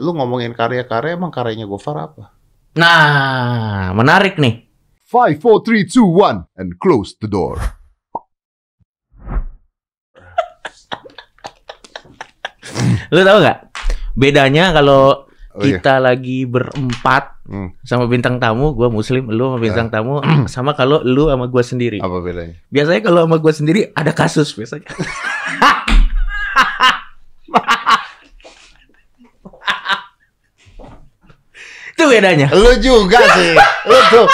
lu ngomongin karya-karya emang karyanya Gofar apa? Nah, menarik nih. Five, four, three, two, one, and close the door. Lu tahu nggak? Bedanya kalau Oh, iya. kita lagi berempat Hmm, sama bintang tamu, gua muslim, lu sama bintang tamu, sama kalau lu sama gua sendiri. apa bedanya? Biasanya kalau sama gua sendiri ada kasus biasanya. Itu bedanya. Lu juga sih. Lu tuh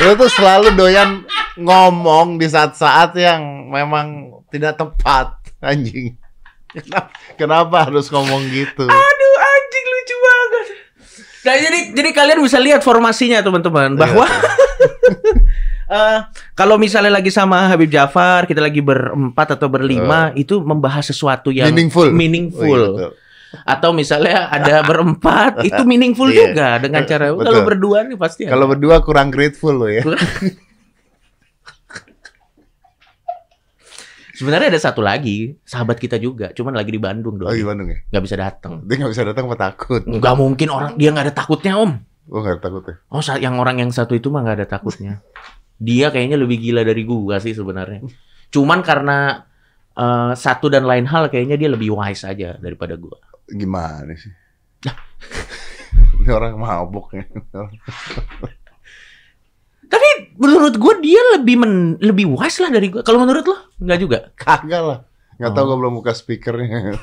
lu tuh selalu doyan ngomong di saat-saat yang memang tidak tepat, anjing. Kenapa, kenapa harus ngomong gitu? Aduh anjing lucu banget. Nah jadi jadi kalian bisa lihat formasinya teman-teman bahwa eh, kalau misalnya lagi sama Habib Jafar kita lagi berempat atau berlima itu membahas sesuatu yang Meaningful. meaningful. Oh, iya, betul. Atau misalnya ada berempat itu meaningful Iya. juga dengan cara Betul. kalau berdua nih pasti ada. Kalau berdua kurang grateful lo ya. sebenarnya ada satu lagi sahabat kita juga cuman lagi di Bandung Oh, doang di Bandung ya? nggak bisa datang Dia nggak bisa datang apa takut? nggak mungkin orang dia nggak ada takutnya om Gue nggak takut ya. Oh, yang orang yang satu itu mah nggak ada takutnya. Dia kayaknya lebih gila dari gua sih sebenarnya. Cuman karena eh, satu dan lain hal kayaknya dia lebih wise aja daripada gua. Gimana sih? Ini orang mabuk ya. Tapi menurut gua dia lebih men- lebih wise lah dari gua. Kalau menurut lo nggak juga? Kagak lah. Nggak tahu Oh. gue belum buka speakernya.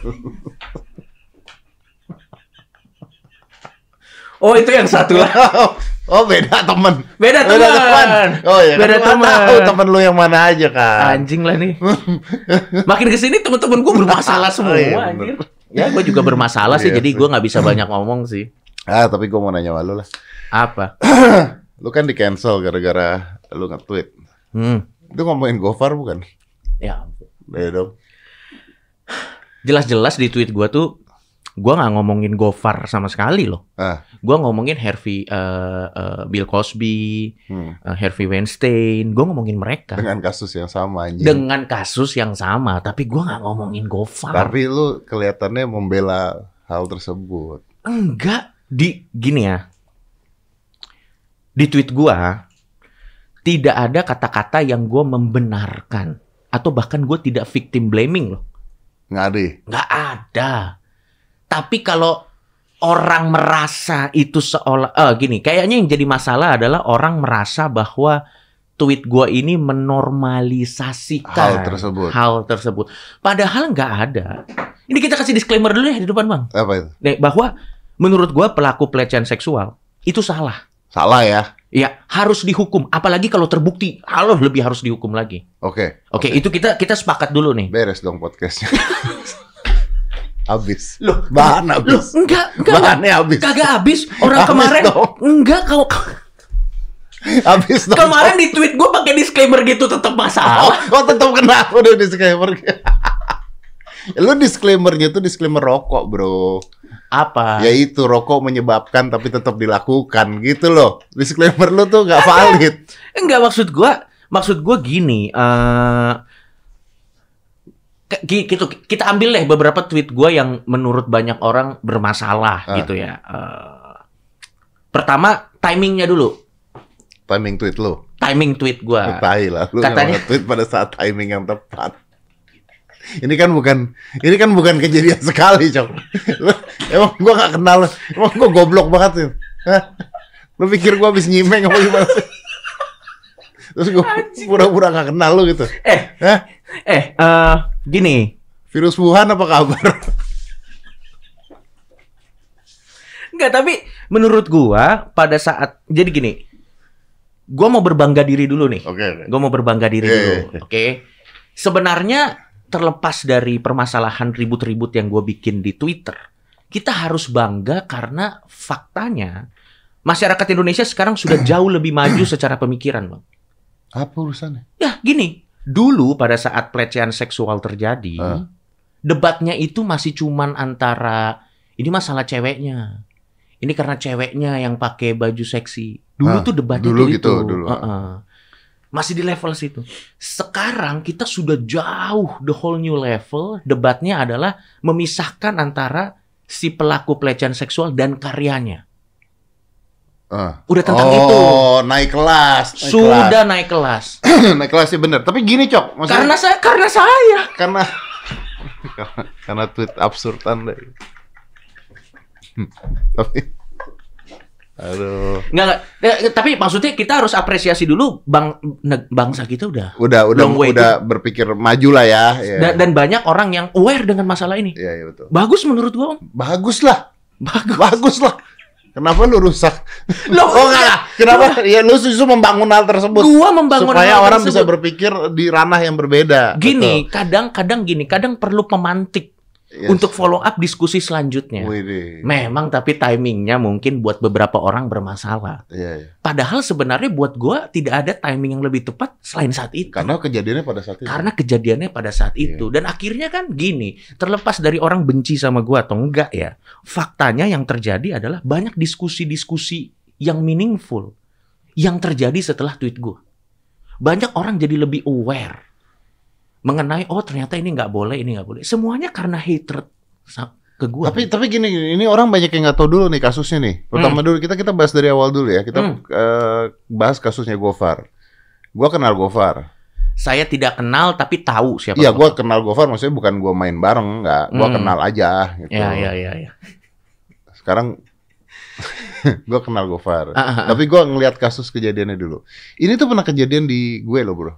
Oh, itu yang satu lah. oh beda temen. Beda teman. Oh iya. Beda kan gua teman. tahu temen lu yang mana aja kan. Anjing lah nih. Makin ke sini teman-teman gua bermasalah semua Oh, iya, anjir. Ya, gua juga bermasalah sih, Iya jadi gua nggak bisa banyak ngomong sih. Ah tapi gue mau nanya sama lu lah. Apa? Lu kan di cancel gara-gara lu nge-tweet. Hmm. Itu ngomongin Gofar bukan? Ya, Iya dong. jelas-jelas di tweet gua tuh gua nggak ngomongin Gofar sama sekali loh. Ah. Gua ngomongin Harvey eh, eh, Bill Cosby, Hmm. eh, Harvey Weinstein, gua ngomongin mereka Dengan kasus yang sama anjing. dengan kasus yang sama, tapi gua nggak ngomongin Gofar. Tapi lu kelihatannya membela hal tersebut. Enggak, di gini ya. Di tweet gua tidak ada kata-kata yang gua membenarkan atau bahkan gua tidak victim blaming loh. Nggak ada. nggak ada. Tapi kalau orang merasa itu seolah eh gini, kayaknya yang jadi masalah adalah orang merasa bahwa tweet gua ini menormalisasikan Hal tersebut. hal tersebut. Padahal nggak ada. Ini kita kasih disclaimer dulu ya di depan bang, Apa itu? Nih, bahwa menurut gua pelaku pelecehan seksual itu salah. Salah ya. Ya harus dihukum, apalagi kalau terbukti, halo lebih harus dihukum lagi. Oke. Oke, itu kita kita sepakat dulu nih. Beres dong podcastnya. habis. Loh, Bahan Loh, habis. enggak, enggak, enggak. Bahannya habis. Kagak habis. Orang Habis kemarin dong. enggak kau Habis dong. kemarin di tweet gue pakai disclaimer gitu tetap Oh, masalah. kok tetap kena udah disclaimer. Lu disclaimernya tuh disclaimer rokok, Bro. Apa? Ya itu rokok menyebabkan tapi tetap dilakukan gitu loh. Disclaimer lu tuh nggak valid. Enggak maksud gua, maksud gua gini, eh gi- gitu kita ambil deh beberapa tweet gua yang menurut banyak orang bermasalah Ah. gitu ya. Eh, pertama timingnya dulu, Timing tweet lu. timing tweet gua. Tai lah lu Katanya- tweet pada saat timing yang tepat. Ini kan bukan ini kan bukan kejadian sekali, Cok. Emang gua gak kenal. Emang gua goblok banget sih. Lu pikir gua habis nyimeng apa gimana sih? Terus gua pura-pura gak kenal lu gitu. Eh, Hah? Eh, eh, gini, Virus Wuhan apa kabar? Enggak, tapi menurut gua pada saat jadi gini. Gua mau berbangga diri dulu nih. Oke, oke. Gue mau berbangga diri Iya, dulu, iya, iya. oke? Sebenarnya terlepas dari permasalahan ribut-ribut yang gue bikin di Twitter, kita harus bangga karena faktanya masyarakat Indonesia sekarang sudah jauh lebih maju secara pemikiran, bang. Apa urusannya? Ya, gini, dulu pada saat pelecehan seksual terjadi, Ah. debatnya itu masih cuman antara ini masalah ceweknya. Ini karena ceweknya yang pakai baju seksi. Dulu Ah, tuh debatnya dulu gitu, itu. dulu. Heeh. Masih di level situ. Sekarang kita sudah jauh the whole new level. Debatnya adalah memisahkan antara si pelaku pelecehan seksual dan karyanya. Ah. Udah tentang oh, itu. naik kelas. Naik Sudah naik kelas. kelas. naik kelas sih bener. Tapi gini, Cok. Maksudnya, Karena saya karena saya. karena karena, tweet absurd Anda. Tapi Aduh. Nggak, nggak. Eh, tapi maksudnya kita harus apresiasi dulu bang bangsa kita udah Udah udah udah berpikir maju lah ya. Iya. dan, dan banyak orang yang aware dengan masalah ini. Iya, iya betul. Bagus menurut gua. Om. Bagus lah. Bagus. Bagus lah. Kenapa lu rusak? Loh, oh enggak. Kenapa? Ya lu justru membangun hal tersebut. Gua membangun supaya hal orang bisa tersebut. berpikir di ranah yang berbeda. Gini, kadang-kadang gini, kadang perlu pemantik Yes. untuk follow up diskusi selanjutnya. Widih. Memang tapi timingnya mungkin buat beberapa orang bermasalah. Iya, iya. Padahal sebenarnya buat gua tidak ada timing yang lebih tepat selain saat itu. Karena kejadiannya pada saat itu. Karena kejadiannya pada saat Iya. itu dan akhirnya kan gini, terlepas dari orang benci sama gua atau enggak ya, faktanya yang terjadi adalah banyak diskusi-diskusi yang meaningful yang terjadi setelah tweet gua. Banyak orang jadi lebih aware mengenai oh ternyata ini nggak boleh, ini nggak boleh. Semuanya karena hatred ke gua. Tapi tapi gini, ini orang banyak yang nggak tahu dulu nih kasusnya nih. Pertama dulu kita kita bahas dari awal dulu ya. Kita Hmm. eh, bahas kasusnya Gofar. Gua kenal Gofar. saya tidak kenal tapi tahu siapa. Iya, gua kenal Gofar maksudnya bukan gua main bareng, nggak. Gua Hmm. kenal aja gitu. Ya ya ya ya. Sekarang gua kenal Gofar. Ah, ah, ah. Tapi gua ngelihat kasus kejadiannya dulu. Ini tuh pernah kejadian di gue loh, Bro.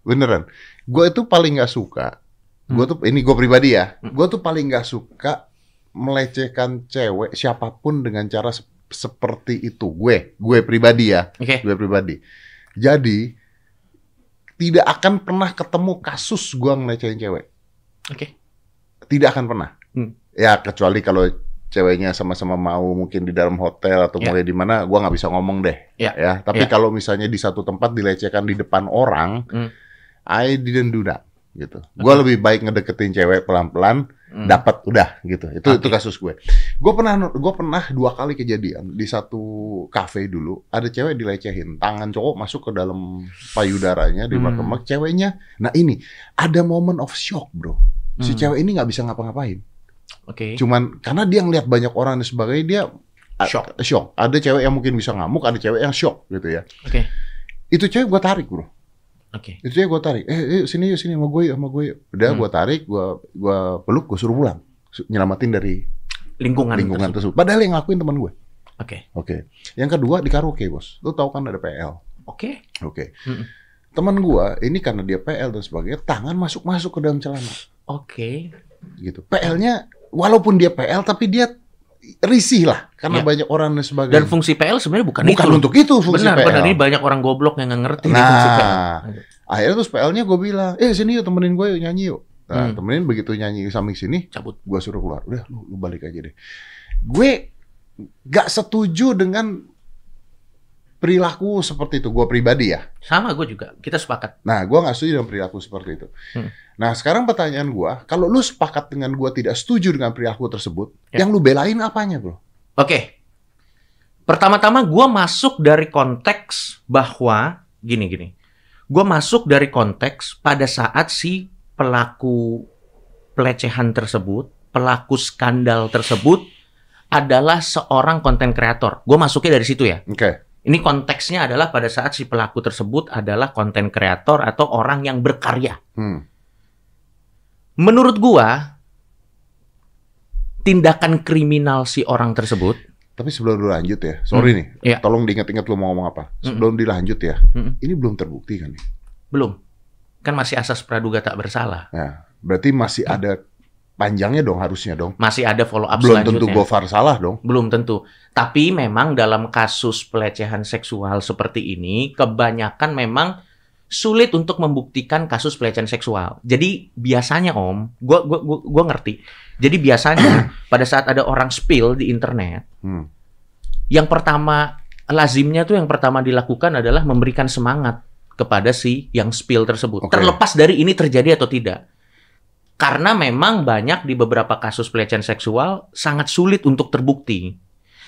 Beneran. Gue itu paling nggak suka. Gue tuh ini gue pribadi ya. Hmm. Gue tuh paling nggak suka melecehkan cewek siapa pun dengan cara sep- seperti itu. Gue, gue pribadi ya. Oke. Gue pribadi. Jadi tidak akan pernah ketemu kasus gue ngelecehin cewek. Oke. Tidak akan pernah. Hmm. Ya kecuali kalau ceweknya sama-sama mau mungkin di dalam hotel atau Ya. mulai di mana, gua nggak bisa ngomong deh. Ya. Tapi Ya. kalau misalnya di satu tempat dilecehkan di depan orang, Hmm. I didn't do that gitu. Gua lebih baik ngedeketin cewek pelan-pelan, Hmm. dapat udah gitu. Itu itu Oke. kasus gue. Gue pernah gua pernah dua kali kejadian di satu kafe dulu ada cewek dilecehin, tangan cowok masuk ke dalam payudaranya di Hmm. ceweknya. Nah ini ada moment of shock bro. Si Hmm. cewek ini nggak bisa ngapa-ngapain. Oke. Cuman karena dia ngeliat banyak orang dan sebagainya dia Shock. shock. Ada cewek yang mungkin bisa ngamuk, ada cewek yang shock gitu ya. Oke. Itu cewek gue tarik bro. Oke. Itu cewek gue tarik. Eh, eh sini yuk sini sama gue yuk, sama gue. yuk. Udah Hmm. gue tarik, gue gua peluk, gue suruh pulang. Nyelamatin dari Lingkungan. lingkungan tersebut. tersebut. Padahal yang ngelakuin teman gue. Oke. Oke. Yang kedua di karaoke bos. Lu tahu kan ada PL. Oke. Oke. Mm-mm. Teman gue ini karena dia PL dan sebagainya, tangan masuk masuk ke dalam celana. Oke. Gitu. PL-nya walaupun dia PL tapi dia risih lah karena Ya. banyak orang dan sebagainya. Dan fungsi PL sebenarnya bukan, Bukan itu. untuk itu fungsi benar, PL. benar ini banyak orang goblok yang nggak ngerti Nah. fungsi PL. Akhirnya terus PL-nya gue bilang, eh sini yuk temenin gue yuk nyanyi yuk. Nah, Hmm. temenin begitu nyanyi samping sini, Cabut. gue suruh keluar. Udah, lu, lu balik aja deh. Gue gak setuju dengan perilaku seperti itu. Gue pribadi ya. Sama gue juga. Kita sepakat. Nah, gue gak setuju dengan perilaku seperti itu. Hmm. Nah, sekarang pertanyaan gue, kalau lu sepakat dengan gue tidak setuju dengan perilaku tersebut, Ya. yang lu belain apanya, bro? Oke. Pertama-tama gue masuk dari konteks bahwa gini gini. Gue masuk dari konteks pada saat si pelaku pelecehan tersebut, pelaku skandal tersebut adalah seorang konten kreator. Gue masuknya dari situ ya. Oke. Ini konteksnya adalah pada saat si pelaku tersebut adalah konten kreator atau orang yang berkarya. Hmm. Menurut gua tindakan kriminal si orang tersebut, Tapi sebelum lu lanjut ya, sorry nih, Iya. tolong diingat-ingat lu mau ngomong apa. Sebelum dilanjut ya, Mm-mm. ini belum terbukti kan? ya? belum. Kan masih asas praduga tak bersalah. Nah, berarti masih ada panjangnya dong harusnya dong. Masih ada follow up Belum selanjutnya. tentu Gofar salah dong. Belum tentu. Tapi memang dalam kasus pelecehan seksual seperti ini, kebanyakan memang sulit untuk membuktikan kasus pelecehan seksual. Jadi biasanya Om, gua gua gua, gua ngerti. Jadi biasanya pada saat ada orang spill di internet, Hmm. yang pertama lazimnya tuh yang pertama dilakukan adalah memberikan semangat kepada si yang spill tersebut. Oke. Terlepas dari ini terjadi atau tidak. Karena memang banyak di beberapa kasus pelecehan seksual sangat sulit untuk terbukti.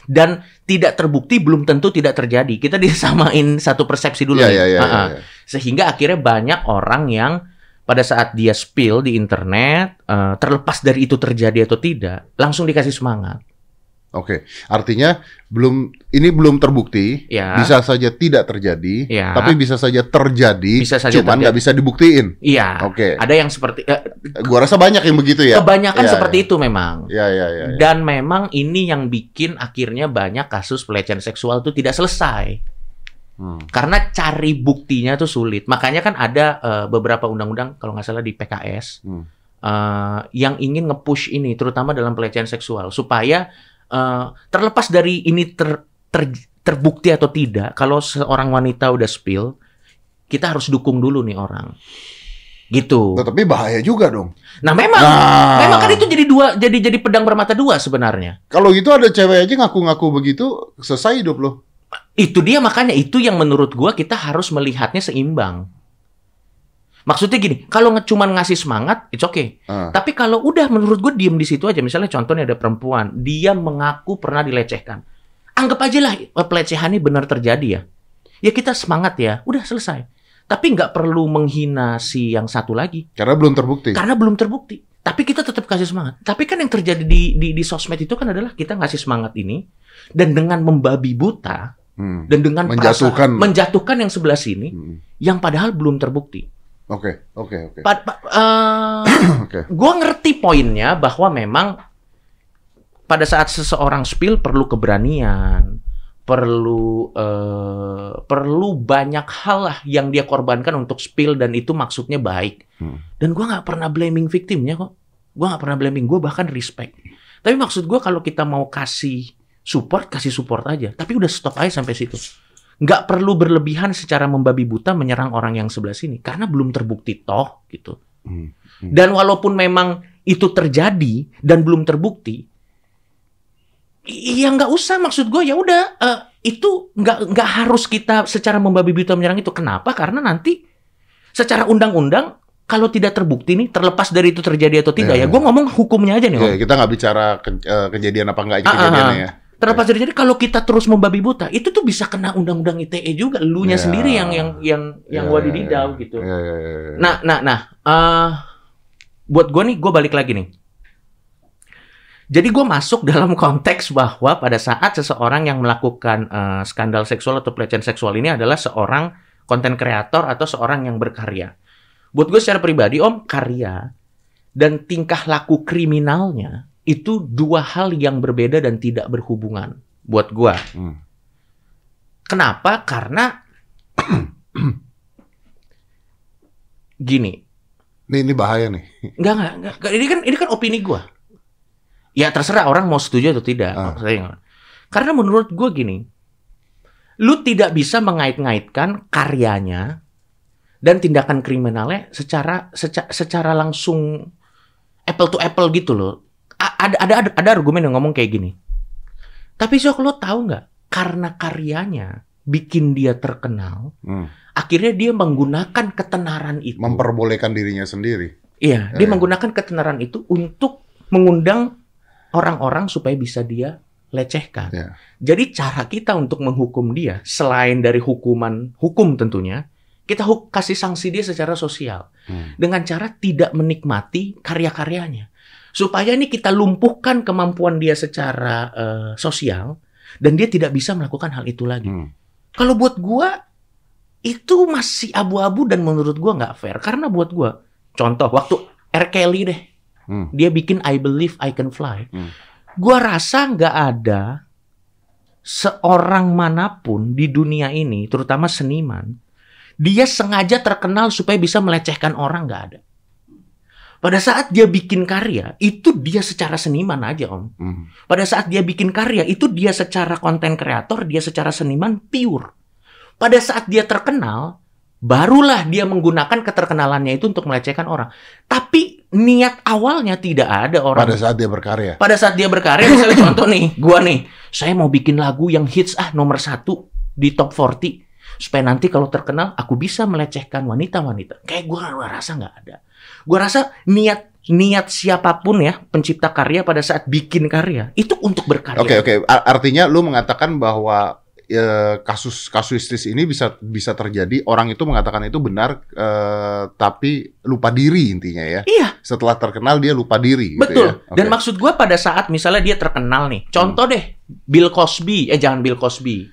Dan tidak terbukti belum tentu tidak terjadi. Kita disamain satu persepsi dulu Iya, nih. iya, iya. Ha-ha. iya. Sehingga akhirnya banyak orang yang pada saat dia spill di internet, eh, terlepas dari itu terjadi atau tidak, langsung dikasih semangat. Oke, artinya belum ini belum terbukti, Ya. bisa saja tidak terjadi, Ya. tapi bisa saja terjadi, Bisa saja cuman nggak bisa dibuktiin. Iya. Oke. Ada yang seperti eh, Gua rasa banyak yang begitu ya. kebanyakan Ya, seperti ya. itu memang. Ya, ya, ya. ya. Dan memang ini yang bikin akhirnya banyak kasus pelecehan seksual itu tidak selesai. Hmm. Karena cari buktinya tuh sulit. Makanya kan ada eh, beberapa undang-undang kalau nggak salah di PKS Hmm. eh, yang ingin nge-push ini, terutama dalam pelecehan seksual, supaya eh, terlepas dari ini ter- ter- terbukti atau tidak, kalau seorang wanita udah spill, kita harus dukung dulu nih orang. Gitu. Tetapi bahaya juga dong. Nah, memang Nah, memang kan itu jadi dua jadi jadi pedang bermata dua sebenarnya. kalau gitu ada cewek aja ngaku-ngaku begitu, selesai hidup lo. Itu dia makanya itu yang menurut gua kita harus melihatnya seimbang. Maksudnya gini, kalau cuman ngasih semangat, it's okay. Ah. Tapi kalau udah menurut gue diem di situ aja, misalnya contohnya ada perempuan, dia mengaku pernah dilecehkan. Anggap aja lah eh, pelecehan ini benar terjadi ya. Ya kita semangat ya, udah selesai. Tapi nggak perlu menghina si yang satu lagi, Karena belum terbukti. karena belum terbukti. Tapi kita tetap kasih semangat. Tapi kan yang terjadi di, di, di sosmed itu kan adalah kita ngasih semangat ini, dan dengan membabi buta, Hmm. dan dengan Menjatuhkan. perasaan- menjatuhkan yang sebelah sini, Hmm. yang padahal belum terbukti. Oke, oke, oke. Eh, Oke. Gue ngerti poinnya bahwa memang pada saat seseorang spill perlu keberanian, perlu eh, perlu banyak hal lah yang dia korbankan untuk spill dan itu maksudnya baik. Hmm. Dan gue nggak pernah blaming victimnya kok. Gue nggak pernah blaming gue bahkan respect. Tapi maksud gue kalau kita mau kasih support kasih support aja. Tapi udah stop aja sampai situ. Nggak perlu berlebihan secara membabi buta menyerang orang yang sebelah sini karena belum terbukti toh gitu. Hmm. Dan walaupun memang itu terjadi dan belum terbukti, ya nggak usah. Maksud gue ya udah eh, itu nggak nggak harus kita secara membabi buta menyerang itu. Kenapa? Karena nanti secara undang-undang kalau tidak terbukti nih terlepas dari itu terjadi atau tidak Ya, ya, gue ngomong hukumnya aja nih. Om. Oke, kita nggak bicara ke- eh, kejadian apa enggak Ah, kejadiannya ah, ya. Terlepas dari jadi kalau kita terus membabi buta itu tuh bisa kena undang-undang ITE juga. Elunya Ya. sendiri yang yang yang yang Ya, wadididau ya, gitu. ya, ya, ya, ya. Nah, nah, nah. eh buat gue nih, gue balik lagi nih. Jadi gue masuk dalam konteks bahwa pada saat seseorang yang melakukan eh, skandal seksual atau pelecehan seksual ini adalah seorang konten kreator atau seorang yang berkarya. Buat gue secara pribadi, om, karya dan tingkah laku kriminalnya itu dua hal yang berbeda dan tidak berhubungan. Buat gue. Hmm. Kenapa? Karena gini, Ini ini bahaya nih. Enggak, enggak, enggak. Ini kan ini kan opini gua. Ya terserah orang mau setuju atau tidak. Ah. Karena menurut gua gini, lu tidak bisa mengait-ngaitkan karyanya dan tindakan kriminalnya secara secara, secara langsung apple to apple gitu loh. Ada ada ada, ada argumen yang ngomong kayak gini. Tapi Zok lo tahu nggak? Karena karyanya bikin dia terkenal, Hmm. akhirnya dia menggunakan ketenaran itu. Memperbolehkan dirinya sendiri. Iya, Ya, dia ya. menggunakan ketenaran itu untuk mengundang orang-orang supaya bisa dia lecehkan. Ya. Jadi cara kita untuk menghukum dia selain dari hukuman hukum tentunya, kita kasih sanksi dia secara sosial Hmm. dengan cara tidak menikmati karya-karyanya. Supaya ini kita lumpuhkan kemampuan dia secara eh, sosial dan dia tidak bisa melakukan hal itu lagi. Hmm. Kalau buat gua itu masih abu-abu dan menurut gua nggak fair karena buat gua contoh waktu R. Kelly deh Hmm. dia bikin I Believe I Can Fly. Hmm. Gua rasa nggak ada seorang mana pun di dunia ini, terutama seniman, dia sengaja terkenal supaya bisa melecehkan orang nggak ada. Pada saat dia bikin karya, itu dia secara seniman aja om. Hmm. Pada saat dia bikin karya, itu dia secara konten kreator, dia secara seniman pure. Pada saat dia terkenal, barulah dia menggunakan keterkenalannya itu untuk melecehkan orang. Tapi niat awalnya tidak ada orang. Pada saat dia berkarya. Pada saat dia berkarya, misalnya contoh nih, gua nih, saya mau bikin lagu yang hits ah nomor satu di top 40 supaya nanti kalau terkenal aku bisa melecehkan wanita-wanita. Kayak gua, gua rasa nggak ada. Gua rasa niat niat siapa pun ya pencipta karya pada saat bikin karya itu untuk berkarya. Oke oke. A- Artinya lu mengatakan bahwa eh, kasus kasuistis ini bisa bisa terjadi orang itu mengatakan itu benar eh, tapi lupa diri intinya ya. Iya, Setelah terkenal dia lupa diri gitu betul. ya. Oke. Dan maksud gua pada saat misalnya dia terkenal nih, contoh deh Bill Cosby, eh jangan Bill Cosby.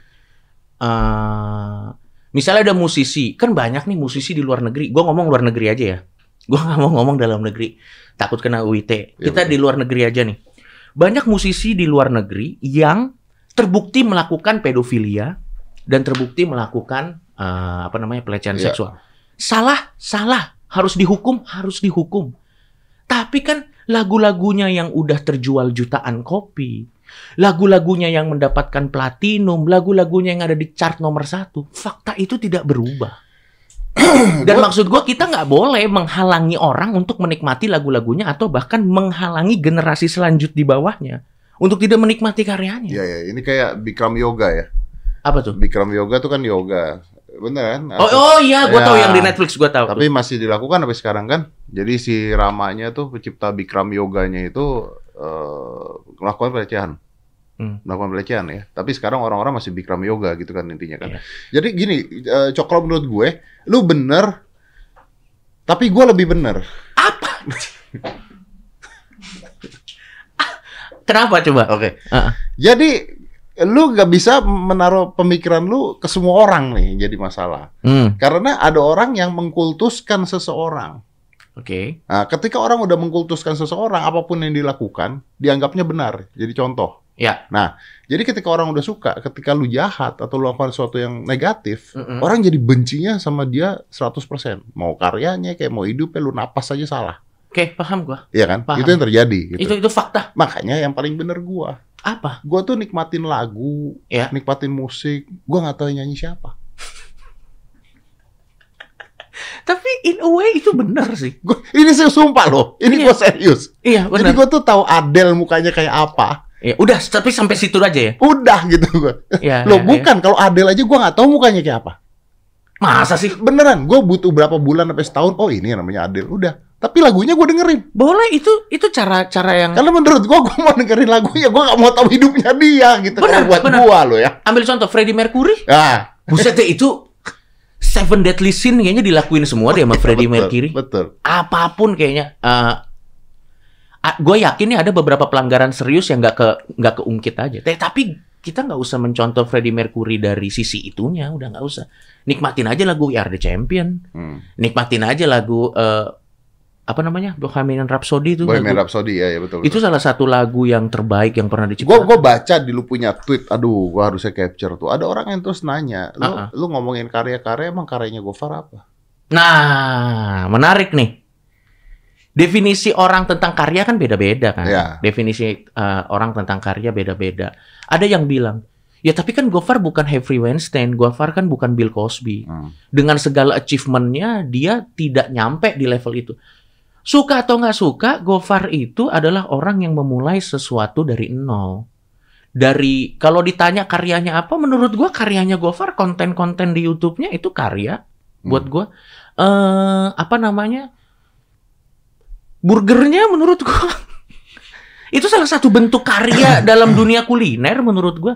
Eh, misalnya ada musisi, kan banyak nih musisi di luar negeri. Gua ngomong luar negeri aja ya. Gua nggak mau ngomong dalam negeri, takut kena UIT. Iya, Kita betul. di luar negeri aja nih. Banyak musisi di luar negeri yang terbukti melakukan pedofilia dan terbukti melakukan eh, apa namanya pelecehan Iya. seksual. Salah, salah, harus dihukum, harus dihukum. Tapi kan lagu-lagunya yang udah terjual jutaan kopi, lagu-lagunya yang mendapatkan platinum, lagu-lagunya yang ada di chart nomor satu, fakta itu tidak berubah. Dan maksud gua kita nggak boleh menghalangi orang untuk menikmati lagu-lagunya atau bahkan menghalangi generasi selanjut di bawahnya untuk tidak menikmati karyanya. Iya ya, ini kayak Bikram Yoga ya. Apa tuh? Bikram Yoga tuh kan yoga. Bener kan? Oh, oh iya, gua Ya. tahu yang di Netflix gua tahu. Tapi masih dilakukan sampai sekarang kan. Jadi si Ramanya tuh pencipta Bikram Yoganya itu eh, melakukan pelecehan. Hmm. Melakukan pelecehan ya. Tapi sekarang orang-orang masih Bikram Yoga gitu kan intinya kan. Iya. Jadi gini, eh, Cokro menurut gue, lu bener, tapi gue lebih bener. Apa? Kenapa coba? Oke. Heeh. Jadi lu gak bisa menaruh pemikiran lu ke semua orang nih jadi masalah. Hmm, Karena ada orang yang mengkultuskan seseorang. Oke. Nah, ketika orang udah mengkultuskan seseorang, apa pun yang dilakukan, dianggapnya benar. Jadi contoh. Ya. Nah, jadi ketika orang udah suka, ketika lu jahat atau lu lakukan sesuatu yang negatif, Mm-mm. orang jadi bencinya sama dia 100%. Mau karyanya, kayak mau hidupnya, lu napas aja salah. Oke, paham gua. Iya kan? Paham. Itu yang terjadi. Gitu. Itu itu fakta. Makanya yang paling bener gua. Apa? Gua tuh nikmatin lagu, Ya. nikmatin musik. Gua nggak tahu nyanyi siapa. Tapi in a way itu benar sih. Gua, ini saya sumpah loh. Ini Iya. gua serius. Iya, Jadi gua tuh tahu Adele mukanya kayak apa. Ya, udah, tapi sampai situ aja ya. Udah gitu gua. Ya, Loh ya, ya. bukan, kalau Adele aja gua nggak tahu mukanya kayak apa. Masa sih? Beneran, gue butuh berapa bulan sampai setahun. Oh ini namanya Adele, udah. Tapi lagunya gue dengerin. Boleh itu itu cara-cara yang Karena menurut gue, gue mau dengerin lagunya. Gue gak mau tahu hidupnya dia gitu. Kalau buat benar. gue loh ya. ambil contoh Freddie Mercury. Ah, Buset deh itu Seven Deadly Sin kayaknya dilakuin semua deh sama Freddie Mercury. Betul. Apa pun kayaknya. Gue yakin nih ada beberapa pelanggaran serius yang nggak ke nggak keungkit aja. Teh, tapi kita nggak usah mencontoh Freddie Mercury dari sisi itunya, udah nggak usah. Nikmatin aja lagu We Are the Champion. Hmm. Nikmatin aja lagu eh, apa namanya Bohemian Rhapsody itu. Bohemian lagu- Rhapsody ya, ya betul. Itu salah satu lagu yang terbaik yang pernah diciptakan. gue baca di lu punya tweet, aduh, gue harusnya capture tuh. Ada orang yang terus nanya, lu, Ah, ah. lu ngomongin karya-karya emang karyanya Gofar apa? Nah, menarik nih. Definisi orang tentang karya kan beda-beda kan. Iya. Definisi eh, orang tentang karya beda-beda. Ada yang bilang, ya tapi kan Gofar bukan Harvey Weinstein, Gofar kan bukan Bill Cosby. Hmm. Dengan segala achievementnya, dia tidak nyampe di level itu. Suka atau nggak suka, Gofar itu adalah orang yang memulai sesuatu dari nol. Dari kalau ditanya karyanya apa, menurut gua karyanya Gofar konten-konten di YouTube-nya itu karya buat Hmm. gua eh apa namanya burgernya menurut gua itu salah satu bentuk karya dalam dunia kuliner menurut gua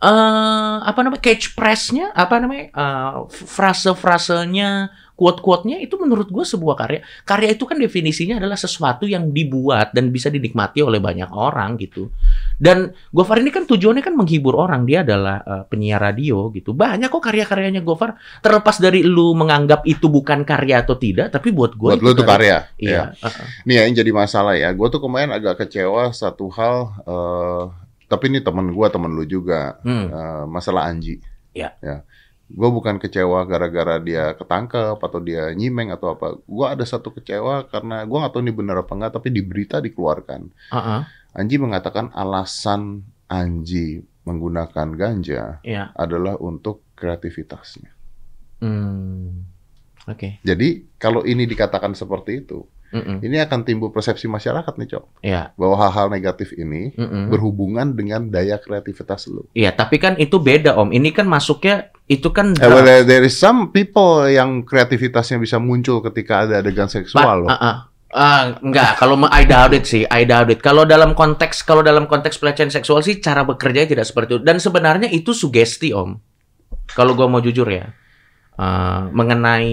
eh apa namanya catch press-nya apa namanya eh, frase-frasenya quote-quote-nya itu menurut gua sebuah karya karya itu kan definisinya adalah sesuatu yang dibuat dan bisa dinikmati oleh banyak orang gitu dan Gofar ini kan tujuannya kan menghibur orang dia adalah eh, penyiar radio gitu banyak kok karya-karyanya Gofar terlepas dari lu menganggap itu bukan karya atau tidak tapi buat gue Buat lu tuh karya. iya Ya. uh-uh. Nih ya, yang jadi masalah ya. Gue tuh kemarin agak kecewa satu hal. eh, tapi ini temen gue, temen lu juga. Hmm. eh, masalah Anji. Ya. Ya. Gue bukan kecewa gara-gara dia ketangkep atau dia nyimeng atau apa. Gue ada satu kecewa karena gue nggak tahu ini benar apa enggak, tapi di berita dikeluarkan. Uh-uh. Anji mengatakan alasan Anji menggunakan ganja Iya. adalah untuk kreativitasnya. Hmm. oke Jadi kalau ini dikatakan seperti itu, Mm-mm. ini akan timbul persepsi masyarakat nih, Cok. Iya. Bahwa hal-hal negatif ini Mm-mm. berhubungan dengan daya kreativitas lu. Iya, tapi kan itu beda Om. Ini kan masuknya itu kan Eh, well, there is some people yang kreativitasnya bisa muncul ketika ada adegan seksual loh. Ah, ah. Ah, enggak, kalau I doubt it sih, I doubt it. Kalau dalam konteks kalau dalam konteks pelecehan seksual sih cara bekerja tidak seperti itu. Dan sebenarnya itu sugesti, Om. Kalau gua mau jujur ya. Eh, mengenai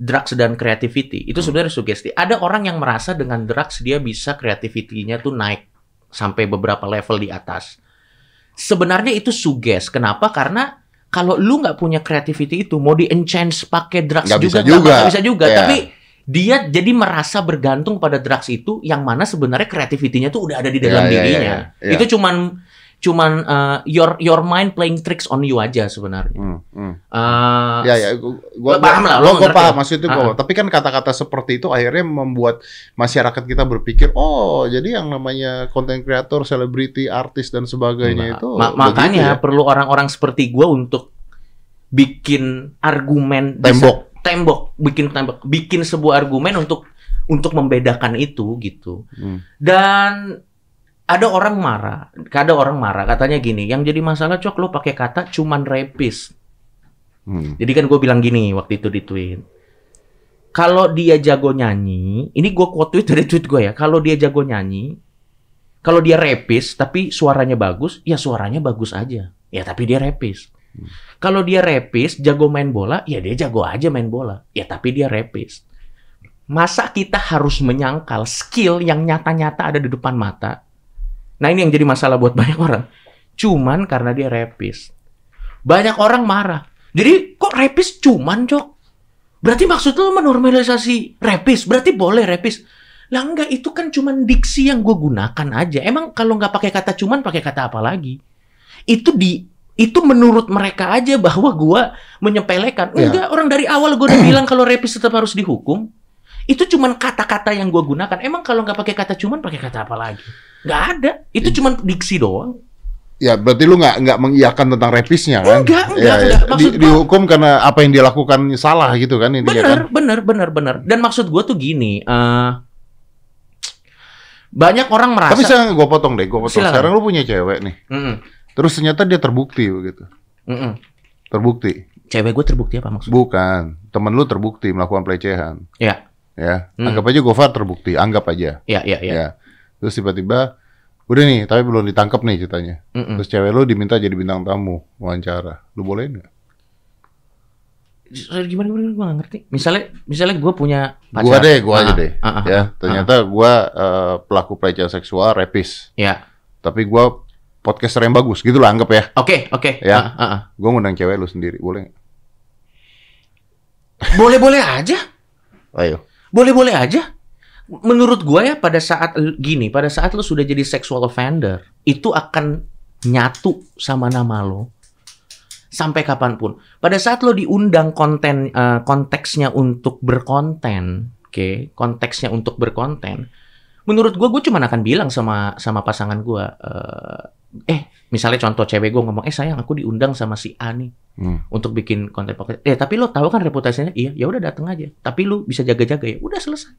drugs dan creativity, itu sebenarnya sugesti. Ada orang yang merasa dengan drugs dia bisa creativity-nya tuh naik sampai beberapa level di atas. Sebenarnya itu suges. Kenapa? Karena kalau lu nggak punya creativity itu, mau di-enchant pakai drugs Nggak juga bisa juga. nggak bisa juga. Iya. Tapi dia jadi merasa bergantung pada drugs itu yang mana sebenarnya kreativitinya tuh udah ada di dalam Iya, iya, dirinya. iya, iya. Itu cuman cuman uh, your your mind playing tricks on you aja sebenarnya. Hmm, hmm. Uh, Ya ya, gua, Lo paham lah, lo Gua, gua ngerti paham maksud itu Ah. gua. Tapi kan kata-kata seperti itu akhirnya membuat masyarakat kita berpikir, oh jadi yang namanya konten kreator, selebriti, artis dan sebagainya Ma- itu. ma- makanya ya? perlu orang-orang seperti gua untuk bikin argumen bisa- Tembok. tembok, bikin tembok, bikin sebuah argumen untuk untuk membedakan itu gitu. Hmm. Dan ada orang marah, ada orang marah katanya gini, yang jadi masalah cok lo pakai kata cuman rapis. Hmm. Jadi kan gue bilang gini waktu itu di tweet. Kalau dia jago nyanyi, ini gue quote tweet dari tweet gue ya. Kalau dia jago nyanyi, kalau dia rapis tapi suaranya bagus, ya suaranya bagus aja. Ya tapi dia rapis. Kalau dia rapis, jago main bola, ya dia jago aja main bola. Ya tapi dia rapis. Masa kita harus menyangkal skill yang nyata-nyata ada di depan mata? Nah ini yang jadi masalah buat banyak orang. Cuman karena dia rapis. Banyak orang marah. Jadi kok rapis cuman, Cok? Berarti maksud lo menormalisasi rapis? Berarti boleh rapis? Lah enggak, itu kan cuman diksi yang gue gunakan aja. Emang kalau nggak pakai kata cuman, pakai kata apa lagi? Itu di itu menurut mereka aja bahwa gua menyepelekan. Ya. Enggak, orang dari awal gue udah bilang kalau rapis tetap harus dihukum. Itu cuman kata-kata yang gue gunakan. Emang kalau nggak pakai kata cuman, pakai kata apa lagi? Nggak ada. Itu cuman diksi doang. Ya berarti lu nggak nggak mengiyakan tentang repisnya kan? Enggak, enggak, Ya, enggak. Maksud Di- gua- dihukum karena apa yang dia lakukan salah gitu kan intinya kan? Bener, bener, bener, bener. Dan maksud gue tuh gini, eh banyak orang merasa. Tapi sekarang gue potong deh, gue potong. Silakan. Sekarang lu punya cewek nih, Mm-mm, terus ternyata dia terbukti begitu, mm-mm. terbukti. Cewek gue terbukti apa maksudnya? Bukan, temen lu terbukti melakukan pelecehan. Ya, Ya, Hmm. anggap aja Gofar terbukti, anggap aja. ya, ya, ya. Ya. Terus tiba-tiba udah nih, tapi belum ditangkap nih ceritanya. Mm-mm. Terus cewek lu diminta jadi bintang tamu wawancara. Lu boleh nggak? Gimana, gimana, gue gak ngerti. Misalnya, misalnya gue punya pacar. Gua deh, gua aja Ah, deh. ah, ah, ya, ah, ternyata gua eh, pelaku pelecehan seksual rapis. Ya, Tapi gua podcaster yang bagus, gitu lah anggap ya. oke, oke. Ya. Ah, ah, ah. Gua ngundang cewek lu sendiri, boleh nggak? Boleh-boleh aja. Ayo. Boleh-boleh aja. Menurut gue ya pada saat gini, pada saat lo sudah jadi sexual offender, itu akan nyatu sama nama lo sampai kapan pun. Pada saat lo diundang konten eh, konteksnya untuk berkonten, oke, konteksnya untuk berkonten. Menurut gue, gue cuma akan bilang sama sama pasangan gue, eh, eh, misalnya contoh cewek gue ngomong, eh sayang aku diundang sama si A nih Hmm. untuk bikin konten podcast. Eh tapi lo tahu kan reputasinya? Iya, ya udah datang aja. Tapi lu bisa jaga-jaga ya. Udah selesai.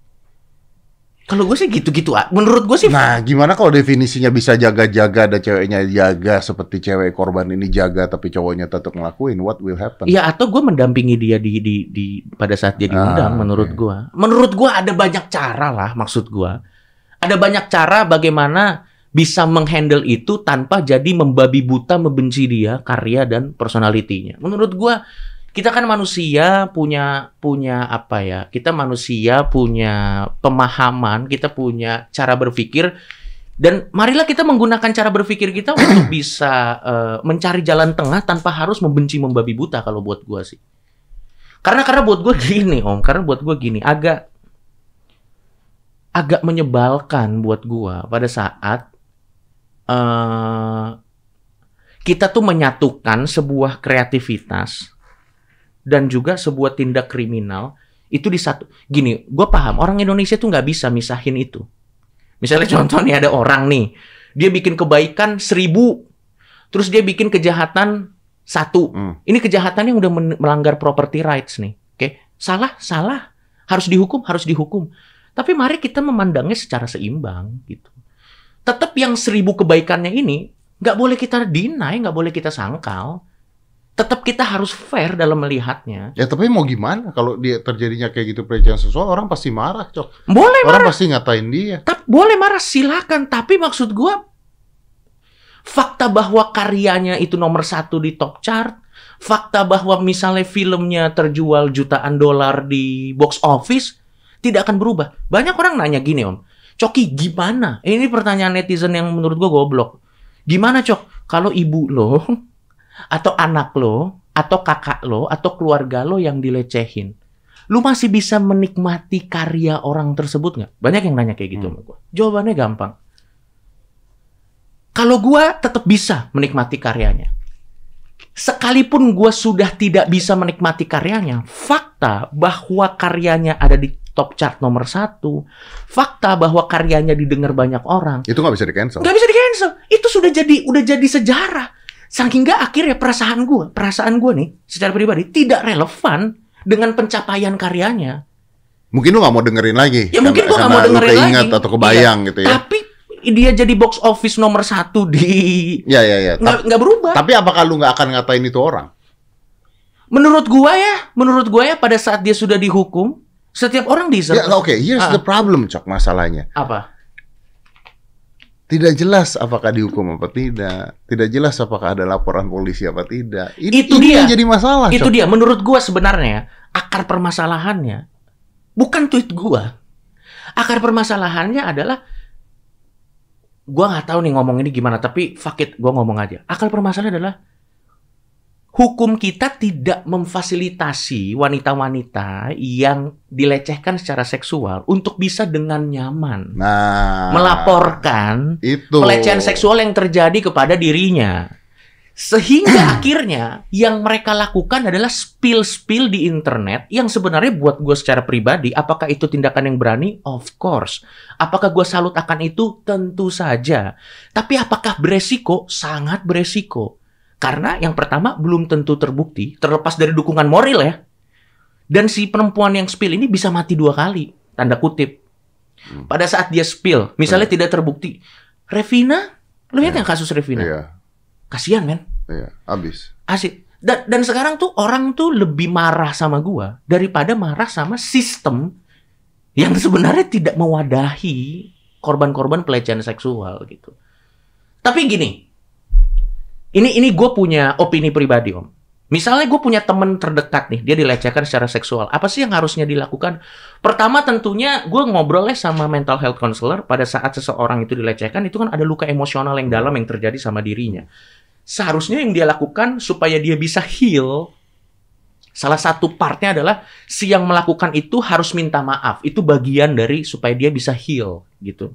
Kalau gue sih gitu-gitu. ah. Menurut gue sih Nah, gimana kalau definisinya bisa jaga-jaga ada ceweknya jaga seperti cewek korban ini jaga tapi cowoknya tetap ngelakuin, what will happen? Ya atau gue mendampingi dia di di di pada saat dia diundang. Ah, menurut oke. gua, menurut gua ada banyak cara lah. Maksud gua, ada banyak cara bagaimana bisa menghandle itu tanpa jadi membabi buta membenci dia karya dan personalitinya. Menurut gua, kita kan manusia punya punya apa ya? Kita manusia punya pemahaman, kita punya cara berpikir. Dan marilah kita menggunakan cara berpikir kita untuk bisa eh, mencari jalan tengah tanpa harus membenci membabi buta kalau buat gua sih. Karena karena buat gue gini om, karena buat gue gini agak agak menyebalkan buat gua pada saat eh kita tuh menyatukan sebuah kreativitas dan juga sebuah tindak kriminal itu di satu gini gue paham orang Indonesia tuh nggak bisa misahin itu misalnya contoh nih ada orang nih dia bikin kebaikan seribu terus dia bikin kejahatan satu Hmm. ini kejahatan yang udah melanggar property rights nih. Oke, salah, salah. Harus dihukum, harus dihukum. Tapi mari kita memandangnya secara seimbang gitu. Tetap yang seribu kebaikannya ini nggak boleh kita deny, nggak boleh kita sangkal. tetap kita harus fair dalam melihatnya. Ya tapi mau gimana kalau dia terjadinya kayak gitu pelecehan seksual orang pasti marah, Cok. Boleh Orang marah, pasti ngatain dia. tapi boleh marah silakan. Tapi maksud gua fakta bahwa karyanya itu nomor satu di top chart, fakta bahwa misalnya filmnya terjual jutaan dolar di box office tidak akan berubah. Banyak orang nanya gini om, Coki gimana? Ini pertanyaan netizen yang menurut gua goblok. Gimana cok? Kalau ibu lo atau anak lo atau kakak lo atau keluarga lo yang dilecehin, lu masih bisa menikmati karya orang tersebut nggak? Banyak yang nanya kayak gitu Hmm. sama gua. Jawabannya gampang. Kalau gua tetap bisa menikmati karyanya. Sekalipun gua sudah tidak bisa menikmati karyanya, fakta bahwa karyanya ada di top chart nomor satu, fakta bahwa karyanya didengar banyak orang, Itu nggak bisa di cancel. nggak bisa di cancel. Itu sudah jadi udah jadi sejarah. Saking nggak akhirnya perasaan gua, perasaan gua nih secara pribadi tidak relevan dengan pencapaian karyanya. Mungkin lu nggak mau dengerin lagi. Ya mungkin gua nggak mau dengerin lagi. Iya. atau kebayang gitu ya. Tapi dia jadi box office nomor satu di Ya ya ya. Nggak nggak berubah. Tapi apakah lu nggak akan ngatain itu orang? Menurut gua ya, menurut gua ya pada saat dia sudah dihukum, setiap orang deserve. Ya oke, here's Ah. the problem, Cok, masalahnya. Apa? Tidak jelas apakah dihukum apa tidak. Tidak jelas apakah ada laporan polisi apa tidak. Ini, Itu ini dia. yang jadi masalah, Itu Cok. dia menurut gua sebenarnya akar permasalahannya bukan tweet gua. Akar permasalahannya adalah gua nggak tahu nih ngomong ini gimana tapi fuck it gua ngomong aja. Akar permasalahannya adalah hukum kita tidak memfasilitasi wanita-wanita yang dilecehkan secara seksual untuk bisa dengan nyaman Nah, melaporkan itu pelecehan seksual yang terjadi kepada dirinya. Sehingga akhirnya yang mereka lakukan adalah spill-spill di internet yang sebenarnya buat gue secara pribadi, apakah itu tindakan yang berani? Of course. Apakah gue salut akan itu? Tentu saja. Tapi apakah beresiko? Sangat beresiko. Karena yang pertama belum tentu terbukti, terlepas dari dukungan moral ya. Dan si perempuan yang spill ini bisa mati dua kali, tanda kutip. Pada saat dia spill, misalnya tidak terbukti. Revina, lu lihat yang kasus Revina? Iya, Kasihan men, iya, habis. asik. Dan, dan sekarang tuh orang tuh lebih marah sama gua daripada marah sama sistem yang sebenarnya tidak mewadahi korban-korban pelecehan seksual gitu. Tapi gini, ini ini gue punya opini pribadi om. Misalnya gue punya temen terdekat nih, dia dilecehkan secara seksual. Apa sih yang harusnya dilakukan? Pertama tentunya gue ngobrolnya sama mental health counselor pada saat seseorang itu dilecehkan, itu kan ada luka emosional yang dalam yang terjadi sama dirinya. Seharusnya yang dia lakukan supaya dia bisa heal, salah satu partnya adalah si yang melakukan itu harus minta maaf. Itu bagian dari supaya dia bisa heal gitu.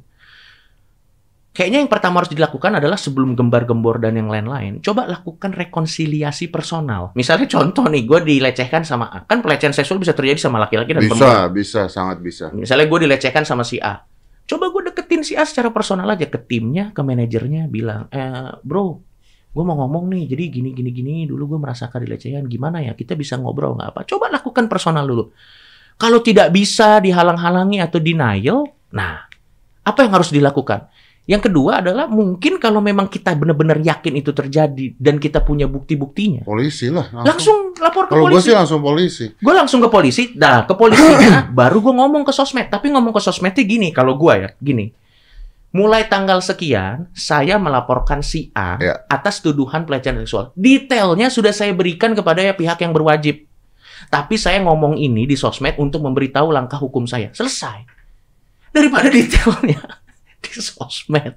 Kayaknya yang pertama harus dilakukan adalah sebelum gembar-gembor dan yang lain-lain, coba lakukan rekonsiliasi personal. Misalnya contoh nih, gue dilecehkan sama A. Kan pelecehan seksual bisa terjadi sama laki-laki dan perempuan. Bisa, bisa, sangat bisa. Misalnya gue dilecehkan sama si A. Coba gue deketin si A secara personal aja ke timnya, ke manajernya, bilang, eh bro, gue mau ngomong nih, jadi gini, gini, gini, dulu gue merasakan dilecehan, gimana ya, kita bisa ngobrol nggak apa. Coba lakukan personal dulu. Kalau tidak bisa dihalang-halangi atau denial, nah, apa yang harus dilakukan? Yang kedua adalah mungkin kalau memang kita benar-benar yakin itu terjadi dan kita punya bukti-buktinya, Polisi lah. langsung lapor ke Kalau gue polisi. sih langsung polisi. Gue langsung ke polisi, dah ke polisinya, baru gue ngomong ke sosmed. Tapi ngomong ke sosmednya gini, kalau gue ya, gini. Mulai tanggal sekian, saya melaporkan si A Ya. atas tuduhan pelecehan seksual. Detailnya sudah saya berikan kepada ya pihak yang berwajib. Tapi saya ngomong ini di sosmed untuk memberitahu langkah hukum saya. Selesai. Daripada detailnya di sosmed.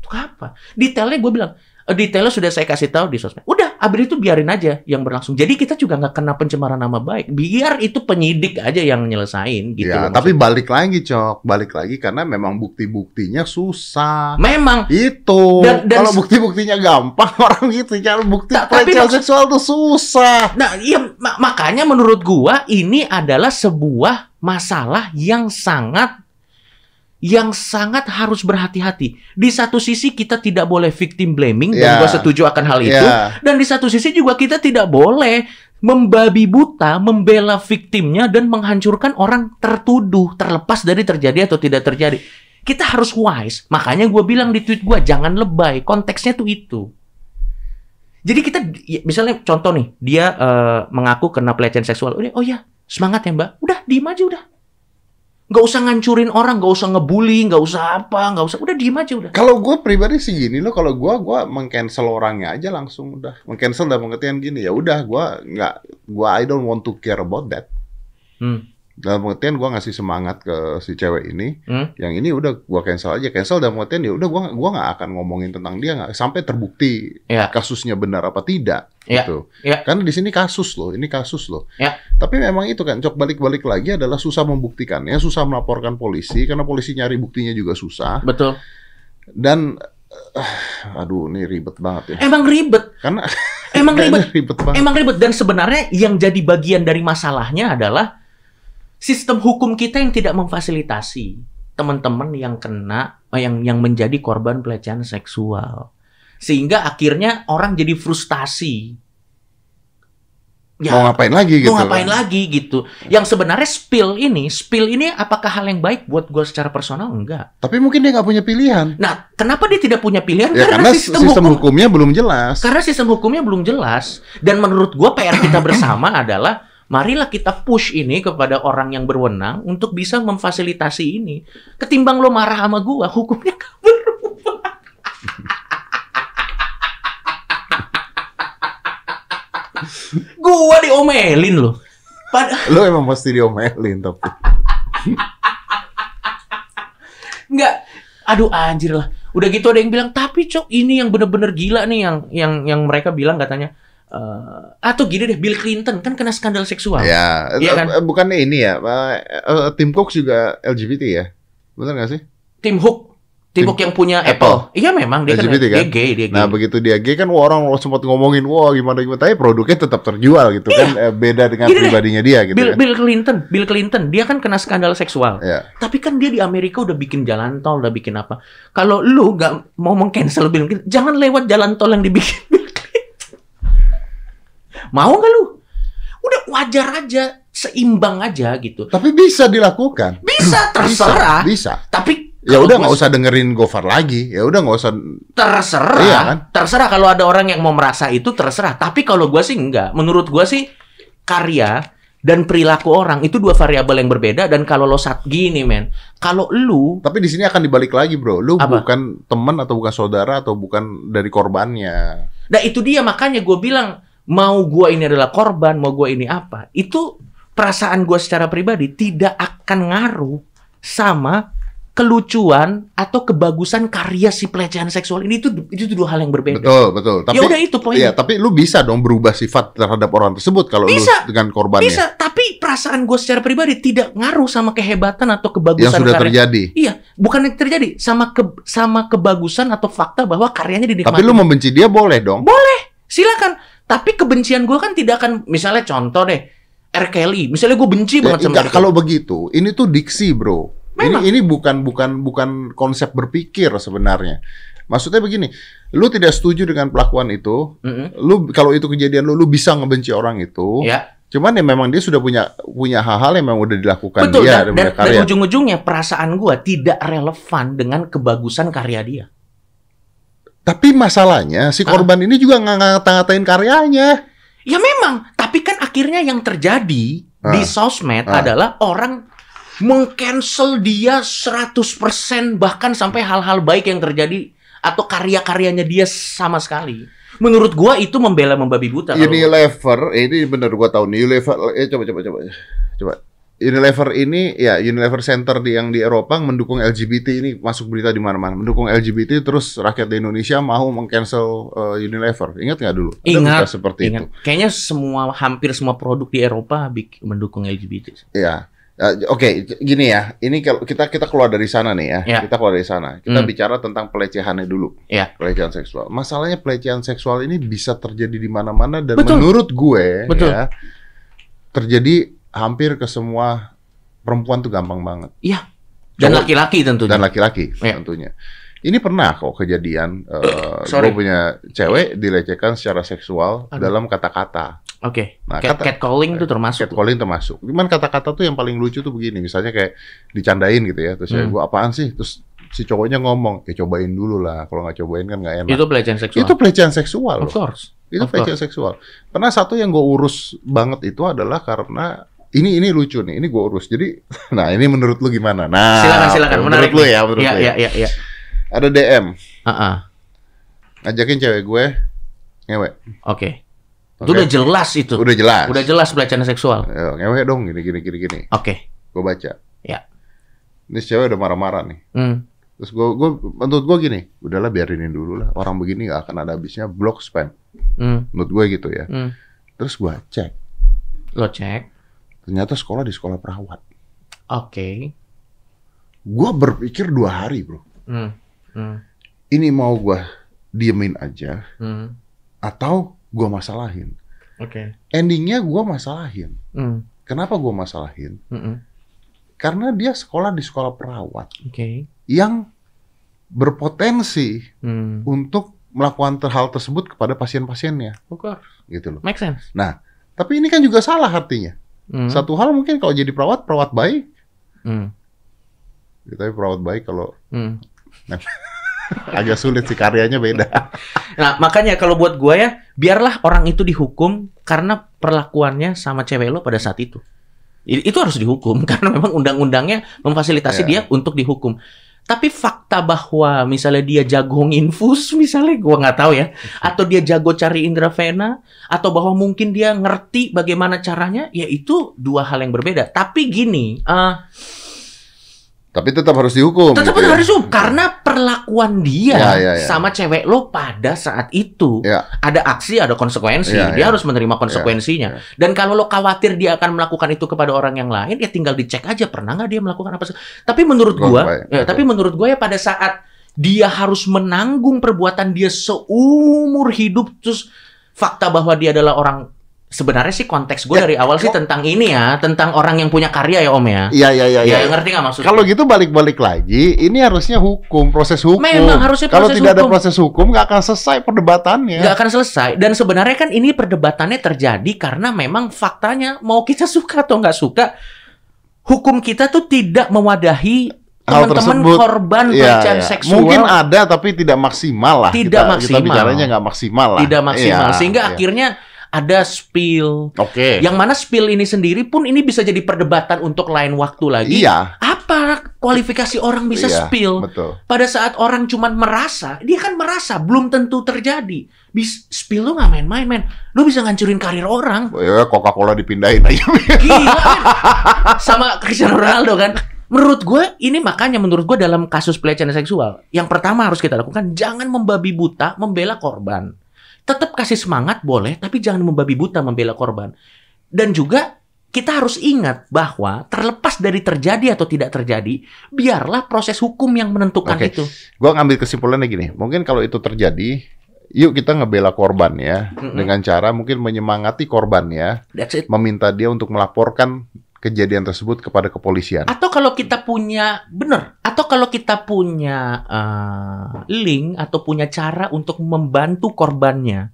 Untuk apa? Detailnya gue bilang, "Eh, detailnya sudah saya kasih tahu di sosmed. Udah, abis itu biarin aja yang berlangsung. Jadi kita juga nggak kena pencemaran nama baik. Biar itu penyidik aja yang nyelesain gitu. ya, loh tapi maksudnya. balik lagi, Cok. Balik lagi karena memang bukti-buktinya susah. memang Itu. Dan- dan- Kalau bukti-buktinya gampang, orang gitu. Cara bukti Ta- tapi pelecehan seksual tuh susah. Nah, iya ma- makanya menurut gua ini adalah sebuah masalah yang sangat yang sangat harus berhati-hati. Di satu sisi kita tidak boleh victim blaming dan Ya. gua setuju akan hal itu. Ya, Dan di satu sisi juga kita tidak boleh membabi buta, membela viktimnya dan menghancurkan orang tertuduh terlepas dari terjadi atau tidak terjadi. Kita harus wise. Makanya gue bilang di tweet gue jangan lebay. Konteksnya tuh itu. Jadi kita ya, misalnya contoh nih, dia eh, mengaku kena pelecehan seksual. Oh ya, semangat ya Mbak. Udah, diem aja udah. Nggak usah ngancurin orang, nggak usah ngebully, nggak usah apa, nggak usah. Udah diem aja udah. Kalau gue pribadi sih gini loh, kalau gue gua mengcancel orangnya aja langsung udah. Mengcancel dalam pengertian gini ya udah gue nggak gue I don't want to care about that. Hmm. Dalam pengertian gue ngasih semangat ke si cewek ini, Hmm. yang ini udah gue cancel aja. Cancel dalam pengertian ya udah gue gua nggak akan ngomongin tentang dia nggak sampai terbukti Ya. kasusnya benar apa tidak Ya. gitu. Ya. Karena di sini kasus loh, ini kasus loh. Ya. Tapi memang itu kan cok balik-balik lagi adalah susah membuktikannya, susah melaporkan polisi karena polisi nyari buktinya juga susah Betul. dan eh, aduh ini ribet banget ya. Emang ribet, Karena emang ribet. ribet banget. Emang ribet dan sebenarnya yang jadi bagian dari masalahnya adalah sistem hukum kita yang tidak memfasilitasi teman-teman yang kena yang yang menjadi korban pelecehan seksual. Sehingga akhirnya orang jadi frustasi. Ya, Mau ngapain lagi gitu. mau ngapain lagi gitu. Yang sebenarnya spill ini, spill ini apakah hal yang baik buat gue secara personal? Enggak. Tapi mungkin dia nggak punya pilihan. Nah, kenapa dia tidak punya pilihan? Ya karena sistem, sistem, hukum hukumnya belum jelas. karena sistem hukumnya belum jelas dan menurut gua PR kita bersama adalah marilah kita push ini kepada orang yang berwenang untuk bisa memfasilitasi ini. Ketimbang lo marah sama gua, hukumnya gak berubah. gua diomelin loh. Padahal Lo emang pasti diomelin tapi. Enggak. Aduh anjir lah. Udah gitu ada yang bilang, tapi cok ini yang bener-bener gila nih yang yang yang mereka bilang katanya. Eh atau gini deh, Bill Clinton kan kena skandal seksual. Ya, Iya kan? eh, bukannya ini ya, eh, Tim Cook juga LGBT ya? Bener nggak sih? Tim Hook. Tim Tim- Hook yang punya Apple. Apple. Iya memang dia LGBT kan, kan? dia gay, dia gay. Nah begitu dia gay kan orang sempat ngomongin wah gimana gimana, tapi produknya tetap terjual gitu kan, eh, beda dengan Gini deh, pribadinya dia gitu Bill, kan. Bill Clinton, Bill Clinton, dia kan kena skandal seksual. Ya. Tapi kan dia di Amerika udah bikin jalan tol, udah bikin apa. Kalau lu nggak mau meng-cancel Bill Clinton, jangan lewat jalan tol yang dibikin. Mau nggak lu? Udah wajar aja, seimbang aja gitu. Tapi bisa dilakukan. Bisa, terserah. Bisa. Tapi Ya udah nggak usah dengerin Gofar lagi. Ya udah nggak usah. terserah. Iya kan? Terserah kalau ada orang yang mau merasa itu terserah. Tapi kalau gua sih enggak. Menurut gua sih karya dan perilaku orang itu dua variabel yang berbeda dan kalau lo saat gini men, kalau lu Tapi di sini akan dibalik lagi bro. Lu Apa? bukan teman atau bukan saudara atau bukan dari korbannya. Nah itu dia makanya gue bilang mau gua ini adalah korban, mau gua ini apa, itu perasaan gua secara pribadi tidak akan ngaruh sama kelucuan atau kebagusan karya si pelecehan seksual ini itu itu dua hal yang berbeda. Betul betul. Tapi ya udah itu poinnya. Iya, tapi lu bisa dong berubah sifat terhadap orang tersebut kalau lu dengan korbannya Bisa, tapi perasaan gue secara pribadi tidak ngaruh sama kehebatan atau yang kebagusan sudah karya. terjadi. Iya, bukan yang terjadi sama ke sama kebagusan atau fakta bahwa karyanya dinikmati. Tapi lu membenci dia boleh dong. silakan. Tapi kebencian gue kan tidak akan misalnya contoh deh R. Kelly, misalnya gue benci Ya, banget sama enggak, R. Kelly. kalau begitu, ini tuh diksi, bro. Memang. Ini ini bukan bukan bukan konsep berpikir sebenarnya. Maksudnya begini, lu tidak setuju dengan pelakuan itu, Mm-mm. lu kalau itu kejadian lu, lu bisa ngebenci orang itu. Ya, Cuman ya memang dia sudah punya punya hal-hal yang memang udah dilakukan betul. dia Dan, dan, dan, ujung-ujungnya perasaan gue tidak relevan dengan kebagusan karya dia. Tapi masalahnya si Ah. korban ini juga nggak ngata-ngatain karyanya. Ya memang, tapi kan akhirnya yang terjadi di Ah. sosmed Ah. adalah orang mengcancel dia 100% bahkan sampai hal-hal baik yang terjadi atau karya-karyanya dia sama sekali. Menurut gua itu membela membabi buta. Unilever, eh, ini bener gua tahu nih Unilever, eh coba coba coba coba. Unilever ini ya Unilever Center di yang di Eropa mendukung LGBT ini masuk berita di mana-mana mendukung LGBT terus rakyat di Indonesia mau mengcancel eh, Unilever ingat nggak dulu Ada Ingat, berita seperti Ingat, kayaknya semua hampir semua produk di Eropa mendukung LGBT. itu ya Eh, Oke, gini ya. Ini kalau kita kita keluar dari sana nih ya. Ya. Kita keluar dari sana. Kita Hmm. bicara tentang pelecehannya dulu. Ya. Pelecehan seksual. Masalahnya pelecehan seksual ini bisa terjadi di mana-mana dan Betul. menurut gue Betul. ya terjadi hampir ke semua perempuan tuh gampang banget Dan Cowok- laki-laki tentunya. dan laki-laki Ya. tentunya. Ini pernah kok kejadian eh Sorry. gue punya cewek dilecehkan secara seksual Aduh. dalam kata-kata. Oke. Nah, Cat, kata- catcalling itu termasuk. Catcalling termasuk. Cuman kata-kata tuh yang paling lucu tuh begini, misalnya kayak dicandain gitu ya, terus ya Hmm. gue apaan sih? Terus si cowoknya ngomong, ya cobain dulu lah. Kalau nggak cobain kan nggak enak. Itu pelecehan seksual. Itu pelecehan seksual. of loh. course. Itu Of course. pelecehan seksual. Pernah satu yang gue urus banget itu adalah karena ini ini lucu nih, ini gue urus. Jadi, nah ini menurut lu gimana? Nah, silakan silakan menurut menarik lu nih. ya, menurut Iya, lu ya. iya, iya. Ada DM Heeh. ngajakin cewek gue ngewe. Oke. Itu Oke. udah jelas itu. Udah jelas. Udah jelas pelecehan seksual. Ayo, ngewe dong gini gini gini gini. Oke. Gue baca. Ya. Ini cewek udah marah-marah nih. Hmm. Terus gue, gue, menurut gue gini, udahlah biarinin dulu lah. Orang begini gak akan ada habisnya. Block spam. Hmm. Menurut gue gitu ya. Hmm. Terus gue cek. Lo cek. Ternyata sekolah di sekolah perawat. Oke. Gue berpikir dua hari bro. Hmm. Hmm. Ini mau gue diemin aja. Hmm. Atau gue masalahin. Oke. Endingnya gue masalahin. Hmm. Kenapa gue masalahin? Hmm. Karena dia sekolah di sekolah perawat. Oke. Yang berpotensi Hmm. untuk melakukan hal tersebut kepada pasien-pasiennya. Oke. Gitu loh. Make sense. Tapi ini kan juga salah artinya. Hmm. Satu hal mungkin kalau jadi perawat, perawat baik. Hmm. Ya, tapi perawat baik kalau Hmm. agak sulit sih karyanya beda. Nah, makanya kalau buat gue ya, biarlah orang itu dihukum karena perlakuannya sama cewek lo pada saat itu. Itu harus dihukum karena memang undang-undangnya memfasilitasi Ya. dia untuk dihukum. Tapi fakta bahwa misalnya dia jago infus, misalnya gua nggak tahu ya, atau dia jago cari intravena, atau bahwa mungkin dia ngerti bagaimana caranya, ya itu dua hal yang berbeda. Tapi gini, eh, tapi tetap harus dihukum. tetap gitu ya. harus hukum karena perlakuan dia Ya, ya, ya. sama cewek lo pada saat itu Ya. ada aksi ada konsekuensi Ya, dia ya. harus menerima konsekuensinya Ya, ya. dan kalau lo khawatir dia akan melakukan itu kepada orang yang lain ya tinggal dicek aja pernah nggak dia melakukan apa tapi menurut gua ya, tapi menurut gua ya pada saat dia harus menanggung perbuatan dia seumur hidup terus fakta bahwa dia adalah orang sebenarnya sih konteks gue Ya, dari awal sih tentang ini ya tentang orang yang punya karya ya om ya Iya, iya, iya. ya, iya. ngerti nggak maksudnya Kalau gitu balik-balik lagi, ini harusnya hukum, proses hukum. Memang harusnya Kalau proses tidak ada hukum. proses hukum, nggak akan selesai perdebatannya. nggak akan selesai dan sebenarnya kan ini perdebatannya terjadi karena memang faktanya mau kita suka atau nggak suka hukum kita tuh tidak mewadahi teman-teman korban Iya, pelecehan iya. seksual Mungkin ada, tapi tidak maksimal lah. Tidak kita, Kita maksimal. bicaranya nggak maksimal lah. tidak maksimal Iya, sehingga iya. akhirnya ada spill Oke. yang mana spill ini sendiri pun ini bisa jadi perdebatan untuk lain waktu lagi Iya. apa kualifikasi orang bisa Iya, spill Betul. pada saat orang cuman merasa, dia kan merasa belum tentu terjadi. Bis spill lu nggak main-main, men. Lu bisa ngancurin karir orang. Ya, Coca-Cola dipindahin aja. Gila, men. Sama Cristiano Ronaldo kan. Menurut gue, ini makanya menurut gue dalam kasus pelecehan seksual, yang pertama harus kita lakukan, jangan membabi buta membela korban. Tetap kasih semangat boleh, tapi jangan membabi buta membela korban. Dan juga kita harus ingat bahwa terlepas dari terjadi atau tidak terjadi, biarlah proses hukum yang menentukan Oke. itu. Gua ngambil kesimpulannya gini, mungkin kalau itu terjadi, yuk kita ngebela korban ya, Mm-mm. dengan cara mungkin menyemangati korbannya, That's it. meminta dia untuk melaporkan kejadian tersebut kepada kepolisian. Atau kalau kita punya bener, atau kalau kita punya eh, link atau punya cara untuk membantu korbannya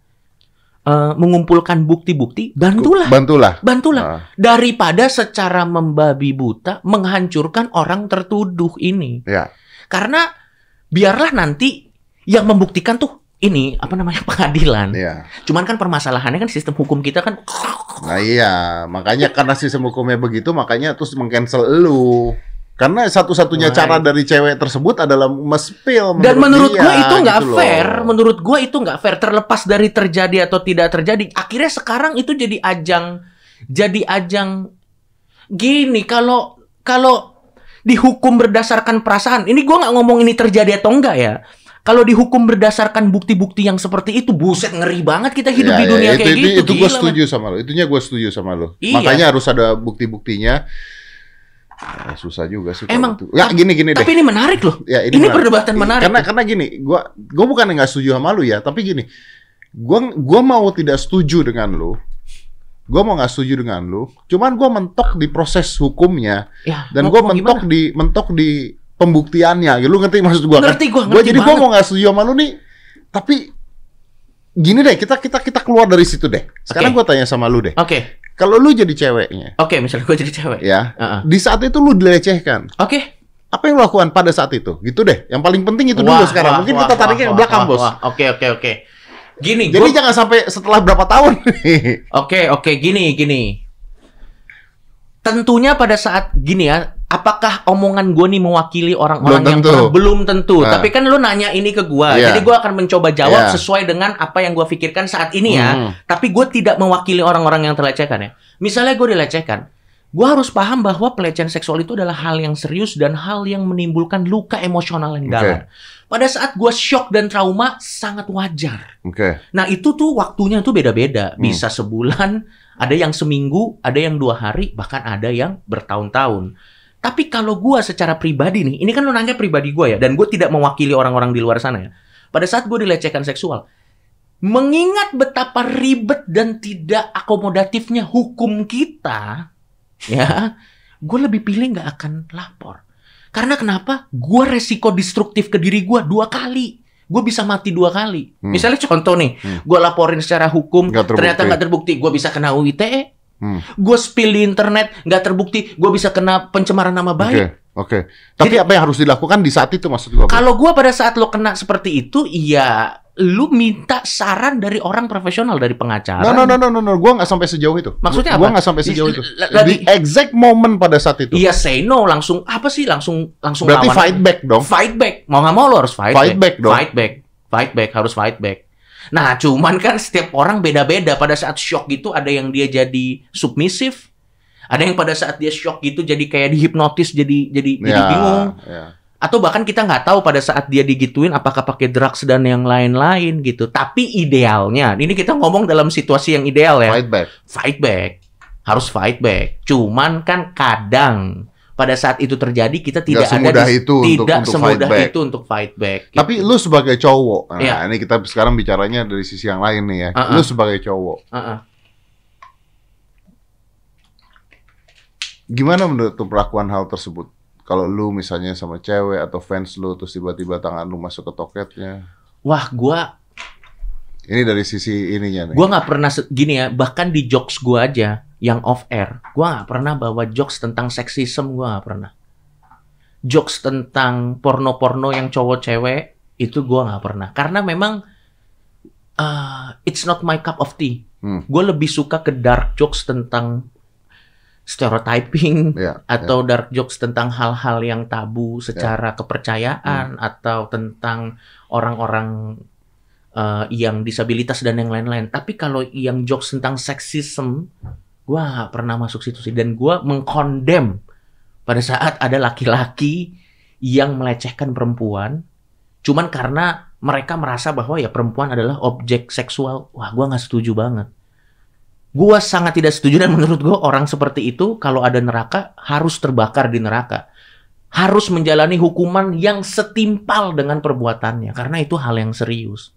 eh, mengumpulkan bukti-bukti, bantulah, Bantulah. bantulah. Nah, Daripada secara membabi buta menghancurkan orang tertuduh ini. ya, Karena biarlah nanti yang membuktikan tuh ini apa namanya pengadilan. ya. Cuman kan permasalahannya kan sistem hukum kita kan Nah iya, makanya karena sistem hukumnya begitu, makanya terus mengcancel elu. Karena satu-satunya Right. cara dari cewek tersebut adalah mespil Dan menurut dia, gue itu nggak gitu loh. fair. Menurut gue itu nggak fair. Terlepas dari terjadi atau tidak terjadi, akhirnya sekarang itu jadi ajang, jadi ajang. Gini, kalau kalau dihukum berdasarkan perasaan, ini gue nggak ngomong ini terjadi atau enggak ya. Kalau dihukum berdasarkan bukti-bukti yang seperti itu, buset ngeri banget kita hidup Ya, di ya, dunia itu, kayak itu, gitu. Itu gue setuju sama lo. Itunya gue setuju sama lo. Iya. Makanya harus ada bukti-buktinya. Ya, susah juga sih. Emang, itu. Ya gini gini man. deh. Tapi ini menarik loh. Ya, Ini, menarik. perdebatan menarik. Karena karena gini, gua gua bukan nggak setuju sama lu ya, tapi gini, gua gua mau tidak setuju dengan lu. Gua mau nggak setuju dengan lu. Cuman gua mentok di proses hukumnya ya, dan gua mau mentok gimana? di mentok di pembuktiannya. Gitu. Lu ngerti maksud gua Ngerti gua, kan? Gua ngerti jadi gua mau nggak setuju sama lu nih, tapi gini deh, kita kita kita keluar dari situ deh. Sekarang Oke. gua tanya sama lu deh. Oke, Kalau lu jadi ceweknya, oke. Misalnya gue jadi cewek. ya, Heeh. di saat itu lu dilecehkan. Oke. Apa yang lu lakukan pada saat itu? Gitu deh. Yang paling penting itu dulu Wah, sekarang. wah, Mungkin wah, kita tariknya ke belakang, wah, Bos. Oke, oke, oke. Gini, Jadi gua- jangan sampai setelah berapa tahun. Oke, oke, gini, gini. Tentunya pada saat gini ya, apakah omongan gue nih mewakili orang-orang yang tentu. pernah- belum tentu. Nah. Tapi kan lu nanya ini ke gue, Iya. jadi gue akan mencoba jawab Iya. sesuai dengan apa yang gue pikirkan saat ini ya. Hmm. Tapi gue tidak mewakili orang-orang yang terlecehkan ya. Misalnya gue dilecehkan, gue harus paham bahwa pelecehan seksual itu adalah hal yang serius dan hal yang menimbulkan luka emosional yang dalam. Pada saat gue shock dan trauma sangat wajar. Oke. Nah itu tuh waktunya tuh beda-beda. Hmm. Bisa sebulan, ada yang seminggu, ada yang dua hari, bahkan ada yang bertahun-tahun. Tapi kalau gua secara pribadi nih, ini kan lu nanya pribadi gua ya, dan gue tidak mewakili orang-orang di luar sana ya. Pada saat gue dilecehkan seksual, mengingat betapa ribet dan tidak akomodatifnya hukum kita, ya, gue lebih pilih nggak akan lapor. Karena kenapa? Gue resiko destruktif ke diri gue dua kali. Gue bisa mati dua kali. Hmm. Misalnya contoh nih, Hmm. gue laporin secara hukum, terbukti. ternyata nggak terbukti, gue bisa kena UITE. Hmm. Gue spill di internet, nggak terbukti, gue bisa kena pencemaran nama Oke. baik. Oke. Tapi apa yang harus dilakukan di saat itu maksud gua? Bro? Kalau gue pada saat lo kena seperti itu, iya, lu minta saran dari orang profesional dari pengacara. No, no, no, no, no, no. Gua nggak sampai sejauh itu. Maksudnya Gua apa? nggak sampai sejauh itu. Lagi- Di exact moment pada saat itu. Iya say no langsung apa sih langsung langsung Berarti lawan. fight back dong. Fight back. Mau nggak mau lo harus fight, Fight back dong. Fight back. Fight back harus fight back. Nah, cuman kan setiap orang beda-beda. Pada saat shock gitu ada yang dia jadi submisif, ada yang pada saat dia shock gitu jadi kayak dihipnotis jadi jadi jadi Ya, bingung. ya. Atau bahkan kita nggak tahu pada saat dia digituin apakah pakai drugs dan yang lain-lain gitu. Tapi idealnya, ini kita ngomong dalam situasi yang ideal ya Fight back. fight back. Harus fight back. Cuman kan kadang pada saat itu terjadi kita tidak ada semudah di- itu untuk- tidak untuk semudah fight back. itu untuk fight back. gitu. Tapi lu sebagai cowok, nah Iya. ini kita sekarang bicaranya dari sisi yang lain nih ya. Uh-uh. Lu sebagai cowok, Heeh. gimana menurut perlakuan hal tersebut? Kalau lu misalnya sama cewek atau fans lu terus tiba-tiba tangan lu masuk ke toketnya. Wah, gua Ini dari sisi ininya nih. gua nggak pernah gini ya, bahkan di jokes gua aja yang off air, gua nggak pernah bawa jokes tentang seksisme, gua nggak pernah. Jokes tentang porno-porno yang cowok cewek itu gua nggak pernah. Karena memang uh, it's not my cup of tea. Hmm. Gue lebih suka ke dark jokes tentang stereotyping Ya, atau dark jokes tentang hal-hal yang tabu secara Hmm. kepercayaan atau tentang orang-orang uh, yang disabilitas dan yang lain-lain. Tapi kalau yang jokes tentang seksisme, gue nggak pernah masuk situ sih. Dan gue mengkondem pada saat ada laki-laki yang melecehkan perempuan, cuman karena mereka merasa bahwa ya perempuan adalah objek seksual. Wah, gue nggak setuju banget. Gue sangat tidak setuju dan menurut gue orang seperti itu kalau ada neraka harus terbakar di neraka. Harus menjalani hukuman yang setimpal dengan perbuatannya karena itu hal yang serius.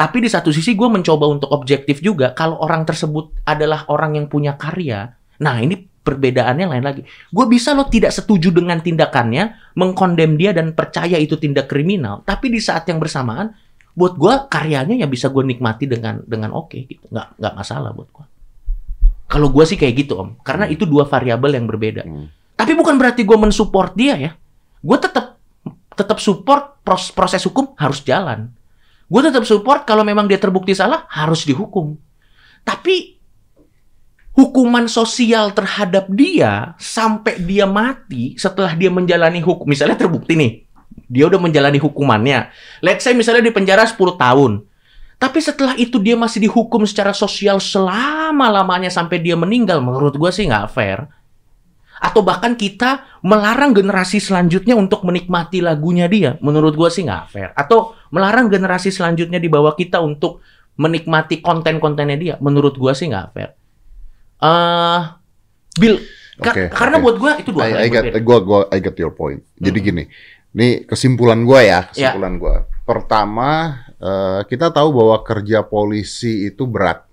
Tapi di satu sisi gue mencoba untuk objektif juga kalau orang tersebut adalah orang yang punya karya. Nah ini perbedaannya lain lagi. Gue bisa lo tidak setuju dengan tindakannya, mengkondem dia dan percaya itu tindak kriminal. Tapi di saat yang bersamaan, buat gue karyanya ya bisa gue nikmati dengan dengan oke gitu. Nggak nggak masalah buat gue. Kalau gue sih kayak gitu om, karena itu dua variabel yang berbeda. Hmm. Tapi bukan berarti gue mensupport dia ya. Gue tetap tetap support pros- proses hukum harus jalan. Gue tetap support kalau memang dia terbukti salah harus dihukum. Tapi hukuman sosial terhadap dia sampai dia mati setelah dia menjalani hukum, misalnya terbukti nih, dia udah menjalani hukumannya. Let's say misalnya di penjara 10 tahun. Tapi setelah itu dia masih dihukum secara sosial selama-lamanya sampai dia meninggal, menurut gue sih nggak fair. Atau bahkan kita melarang generasi selanjutnya untuk menikmati lagunya dia, menurut gue sih nggak fair. Atau melarang generasi selanjutnya di bawah kita untuk menikmati konten-kontennya dia, menurut gue sih nggak fair. eh Bill, ka- karena oke. buat gue itu dua hal I, I yang get, gua, gua, I get your point. Jadi Hmm. gini, ini kesimpulan gua ya, Ya. kesimpulan gua. Pertama, eh, kita tahu bahwa kerja polisi itu berat,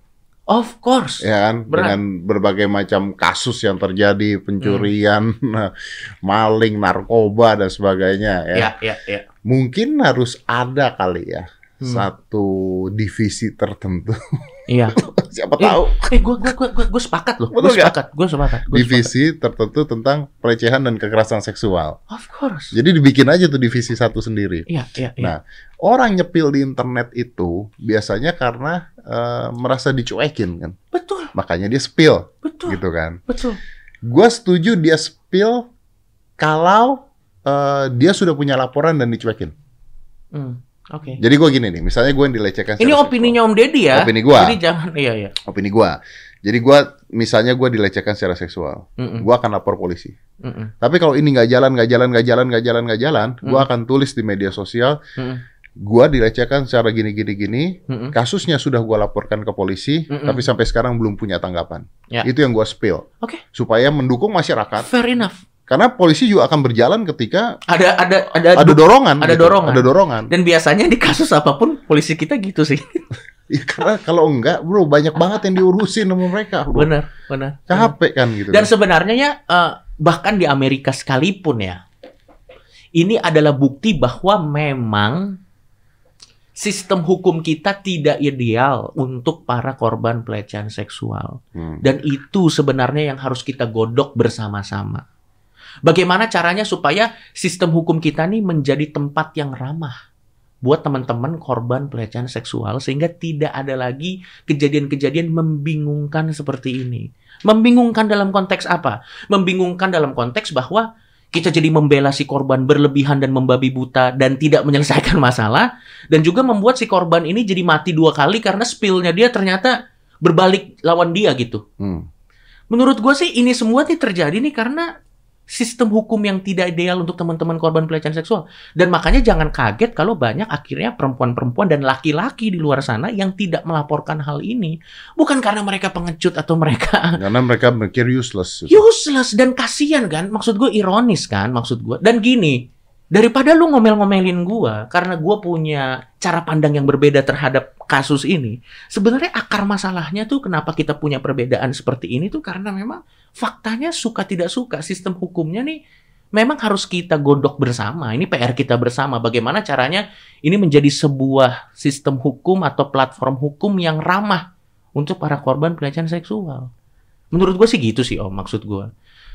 Of course. ya kan? Berat. Dengan berbagai macam kasus yang terjadi, pencurian, Hmm. maling, narkoba dan sebagainya. Ya. Ya, ya, ya. Mungkin harus ada kali ya Hmm. satu divisi tertentu Iya. Siapa Eh, tahu Eh, gue gue gue gue sepakat loh. Gue sepakat. Gue sepakat. Gua divisi tertentu tentang pelecehan dan kekerasan seksual. sepakat. Of course. Jadi dibikin aja tuh divisi satu sendiri. Iya, iya, iya. Nah, orang nyepil di internet itu biasanya karena eh, merasa dicuekin kan. betul, Makanya dia spill betul, gitu kan. betul. Gua setuju dia spill kalau eh, dia sudah punya laporan dan dicuekin. Hmm, Oke. Jadi gua gini nih, misalnya gue yang dilecehkan Ini opininya Om Deddy ya. Opini gua. Jadi jangan, iya, iya. seksual. opini gua. Jadi gua misalnya gua dilecehkan secara seksual, Mm-mm, gua akan lapor polisi. mm-mm, Tapi kalau ini nggak jalan, nggak jalan, nggak jalan, nggak jalan, nggak jalan, gua Hmm. akan tulis di media sosial, mm-mm, gua dilecehkan secara gini gini gini, mm-mm. kasusnya sudah gua laporkan ke polisi, Mm-mm. tapi sampai sekarang belum punya tanggapan. Ya. Itu yang gua spill. Oke. Supaya mendukung masyarakat. Fair enough. Karena polisi juga akan berjalan ketika Ada ada ada, ada dorongan. ada gitu. dorongan. Ada dorongan. dan biasanya di kasus apa pun polisi kita gitu sih. Ya, karena kalau enggak, bro, banyak banget yang diurusin sama mereka. Bro. benar, benar. Capek kan gitu. Dan sebenarnya ya eh, bahkan di Amerika sekalipun ya, ini adalah bukti bahwa memang sistem hukum kita tidak ideal untuk para korban pelecehan seksual. Hmm. Dan itu sebenarnya yang harus kita godok bersama-sama. Bagaimana caranya supaya sistem hukum kita nih menjadi tempat yang ramah buat teman-teman korban pelecehan seksual sehingga tidak ada lagi kejadian-kejadian membingungkan seperti ini. Membingungkan dalam konteks apa? Membingungkan dalam konteks bahwa kita jadi membela si korban berlebihan dan membabi buta dan tidak menyelesaikan masalah dan juga membuat si korban ini jadi mati dua kali karena spillnya dia ternyata berbalik lawan dia gitu. Hmm. Menurut gue sih ini semua nih terjadi nih karena sistem hukum yang tidak ideal untuk teman-teman korban pelecehan seksual. Dan makanya jangan kaget kalau banyak akhirnya perempuan-perempuan dan laki-laki di luar sana yang tidak melaporkan hal ini. Bukan karena mereka pengecut atau mereka Karena mereka mikir useless. useless dan kasihan kan. Maksud gue ironis kan maksud gue. Dan gini, daripada lu ngomel-ngomelin gua karena gua punya cara pandang yang berbeda terhadap kasus ini, sebenarnya akar masalahnya tuh kenapa kita punya perbedaan seperti ini tuh karena memang faktanya suka tidak suka sistem hukumnya nih memang harus kita godok bersama. Ini PR kita bersama. Bagaimana caranya ini menjadi sebuah sistem hukum atau platform hukum yang ramah untuk para korban pelecehan seksual. Menurut gue sih gitu sih om, maksud gue.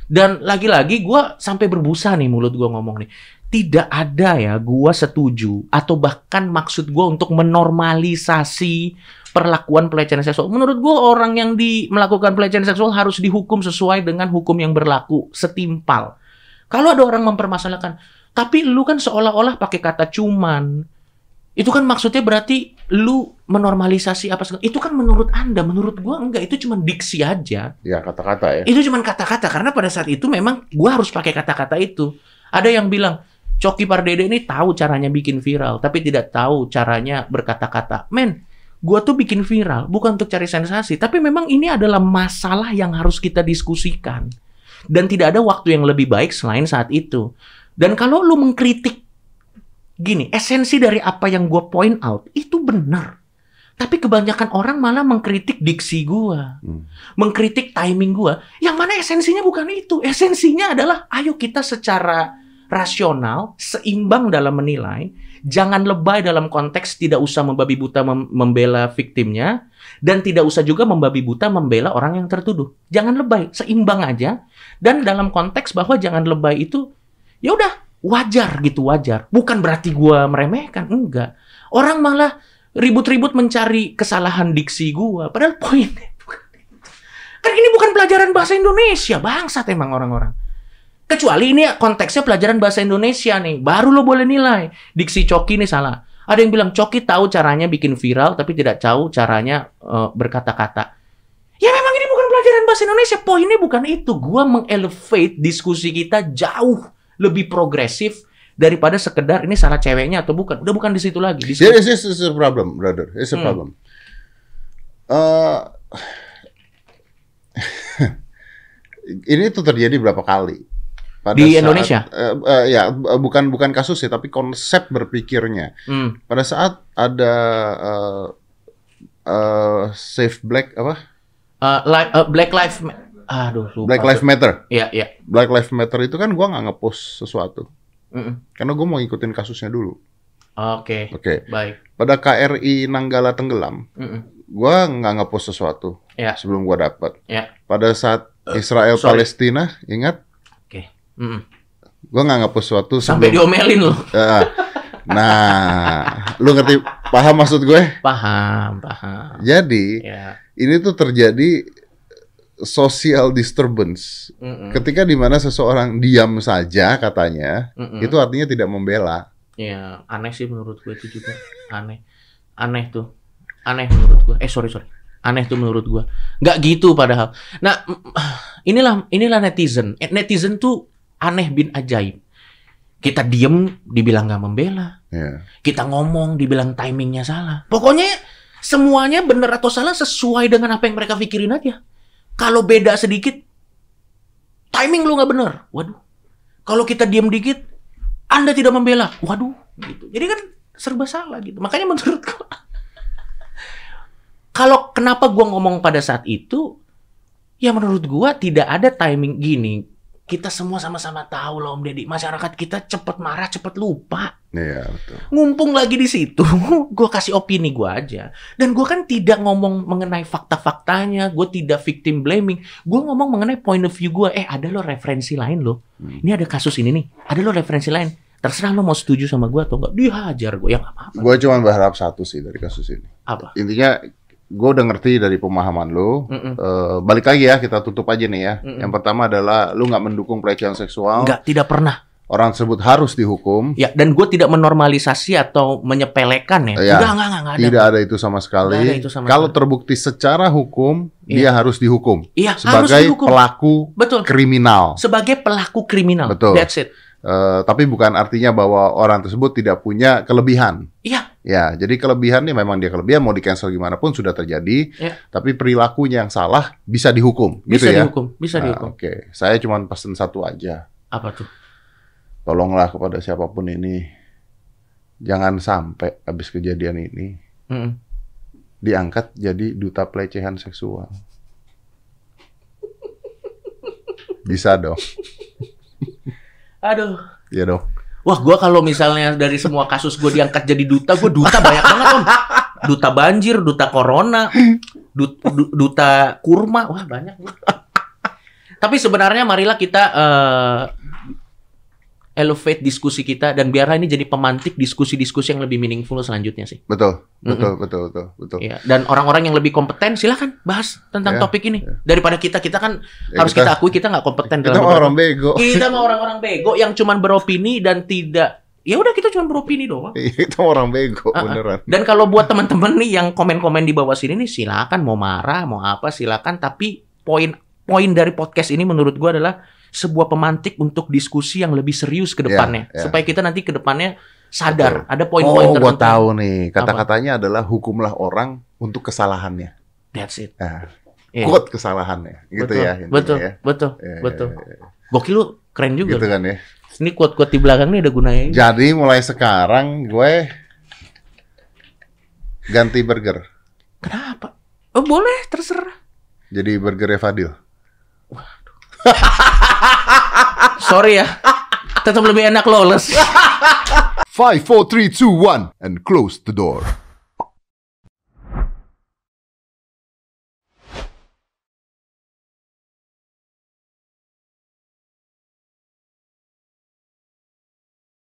Dan lagi-lagi gue sampai berbusa nih mulut gue ngomong nih. Tidak ada ya gue setuju atau bahkan maksud gue untuk menormalisasi perlakuan pelecehan seksual. Menurut gue orang yang di melakukan pelecehan seksual harus dihukum sesuai dengan hukum yang berlaku setimpal. Kalau ada orang mempermasalahkan, tapi lu kan seolah-olah pakai kata cuman. Itu kan maksudnya berarti lu menormalisasi apa segala. Itu kan menurut Anda, menurut gua enggak, itu cuma diksi aja. Ya kata-kata ya. Itu cuma kata-kata karena pada saat itu memang gua harus pakai kata-kata itu. Ada yang bilang Coki Pardede ini tahu caranya bikin viral, tapi tidak tahu caranya berkata-kata. Men, gua tuh bikin viral bukan untuk cari sensasi, tapi memang ini adalah masalah yang harus kita diskusikan. Dan tidak ada waktu yang lebih baik selain saat itu. Dan kalau lu mengkritik gini, esensi dari apa yang gua point out itu benar. Tapi kebanyakan orang malah mengkritik diksi gua Hmm. mengkritik timing gua yang mana esensinya bukan itu esensinya adalah ayo kita secara rasional seimbang dalam menilai jangan lebay dalam konteks tidak usah membabi buta mem- membela viktimnya dan tidak usah juga membabi buta membela orang yang tertuduh. Jangan lebay seimbang aja. Dan dalam konteks bahwa jangan lebay itu ya udah wajar gitu wajar. Bukan berarti gua meremehkan enggak. Orang malah ribut-ribut mencari kesalahan diksi gua. Padahal poinnya itu. kan ini bukan pelajaran bahasa Indonesia bangsat emang orang-orang kecuali ini konteksnya pelajaran bahasa Indonesia nih baru lo boleh nilai diksi Coki ini salah ada yang bilang Coki tahu caranya bikin viral tapi tidak tahu caranya eh, berkata-kata ya memang ini bukan pelajaran bahasa Indonesia poinnya bukan itu gua mengelevate diskusi kita jauh lebih progresif daripada sekedar ini salah ceweknya atau bukan udah bukan di situ lagi di situ is, this is a problem, brother. It's a Hmm. problem. Eh, ini tuh terjadi berapa kali? Pada Di saat- Indonesia? eh, eh, ya, bu- bukan bukan kasus ya, tapi konsep berpikirnya. Hmm. Pada saat ada eh, eh, Save Black apa? Eh, li- eh, Black Lives Ma- aduh lupa Black Lives Matter. Iya, iya. Black Lives Matter itu kan gua nggak ngepost sesuatu, Mm-mm. karena gua mau ngikutin kasusnya dulu. Oke, Oke. baik. Pada KRI Nanggala tenggelam, Mm-mm. gua nggak ngepost sesuatu Ya. sebelum gua dapat. Ya. Pada saat Israel. Palestina, ingat. Mm. gua nggak ngepost sesuatu Sampai sebelum. diomelin loh. Nah, lu ngerti paham maksud gue? Paham, paham. Jadi Ya. ini tuh terjadi social disturbance. Mm-mm. Ketika di mana seseorang diam saja katanya, Mm-mm. itu artinya tidak membela. Ya, aneh sih menurut gue itu juga. Aneh. Aneh tuh. Aneh menurut gue. Eh, sorry, sorry. Aneh tuh menurut gue. Nggak gitu padahal. Nah, mm, inilah inilah netizen. Eh, Netizen tuh aneh bin ajaib. Kita diem, dibilang nggak membela. Ya. Kita ngomong, dibilang timingnya salah. Pokoknya semuanya benar atau salah sesuai dengan apa yang mereka pikirin aja. Kalau beda sedikit, timing lu nggak bener. Waduh. Kalau kita diem dikit, Anda tidak membela. Waduh. Gitu. Jadi kan serba salah gitu. Makanya menurut gua, kalau kenapa gua ngomong pada saat itu, ya menurut gua tidak ada timing gini. Kita semua sama-sama tahu loh Om Deddy, masyarakat kita cepet marah, cepet lupa Iya, betul. ngumpung lagi di situ, gue kasih opini gue aja. Dan gue kan tidak ngomong mengenai fakta-faktanya, gue tidak victim blaming. Gue ngomong mengenai point of view gue. Eh, ada lo referensi lain lo. Hmm. Ini ada kasus ini nih. Ada lo referensi lain. Terserah lo mau setuju sama gue atau enggak. Dihajar gue. Ya apa-apa. Gue cuma berharap satu sih dari kasus ini. Apa? Intinya gue udah ngerti dari pemahaman lu. Mm-mm. Eh, balik lagi ya, kita tutup aja nih ya. Mm-mm. Yang pertama adalah lu nggak mendukung pelecehan seksual. Enggak, tidak pernah. Orang tersebut harus dihukum. Ya, dan gue tidak menormalisasi atau menyepelekan ya. Iya. Enggak, enggak, enggak, enggak ada. Tidak ada itu sama sekali. Nggak ada itu sama Kalau sekali. terbukti secara hukum, Iya. dia harus dihukum Iya, harus sebagai dihukum. pelaku Betul. kriminal. Sebagai pelaku kriminal. Betul. That's it. Eh, tapi bukan artinya bahwa orang tersebut tidak punya kelebihan. Iya. Ya, jadi kelebihannya memang dia kelebihan mau di cancel gimana pun sudah terjadi. Iya. Tapi perilakunya yang salah bisa dihukum, Bisa gitu ya. dihukum. Bisa Nah, dihukum. Oke, saya cuma pesen satu aja. Apa tuh? Tolonglah kepada siapa pun ini, jangan sampai habis kejadian ini Mm-mm. diangkat jadi duta pelecehan seksual. Bisa dong, Aduh. ya dong. Wah, gua kalau misalnya dari semua kasus gue diangkat jadi duta, gue duta banyak banget om. Duta banjir, duta corona, du- du- duta kurma, wah banyak. Tapi sebenarnya marilah kita eh, elevate diskusi kita dan biarlah ini jadi pemantik diskusi-diskusi yang lebih meaningful selanjutnya sih. Betul, betul, betul, betul, betul. Iya. Dan orang-orang yang lebih kompeten silahkan bahas tentang Ya, topik ini. Daripada kita kita kan Ya, harus kita- kita, akui kita nggak kompeten Kita dalam orang bego. kita mah orang-orang bego yang cuman beropini dan tidak ya udah kita cuma beropini doang. Kita orang bego Ah, ah. beneran. Dan kalau buat teman-teman nih yang komen-komen di bawah sini nih silakan mau marah, mau apa silakan tapi poin poin dari podcast ini menurut gua adalah sebuah pemantik untuk diskusi yang lebih serius ke depannya Ya, ya. supaya kita nanti ke depannya sadar ada poin-poin Oh, gua tertentu. tahu nih. Kata-katanya adalah hukumlah orang untuk kesalahannya. That's it. Nah, Iya. quote kesalahannya, gitu betul, ya. betul, ya. betul, Ya, betul. ya, ya, ya. Gokil lu keren juga. Gitu kan ya. Ini quote-quote di belakang nih ada gunanya. juga. Jadi mulai sekarang gue ganti burger. Kenapa? Oh, boleh, terserah. Jadi burgernya Fadil. Sorry ya. Tetap lebih enak lolos. 5, 4, 3, 2, 1, and close the door.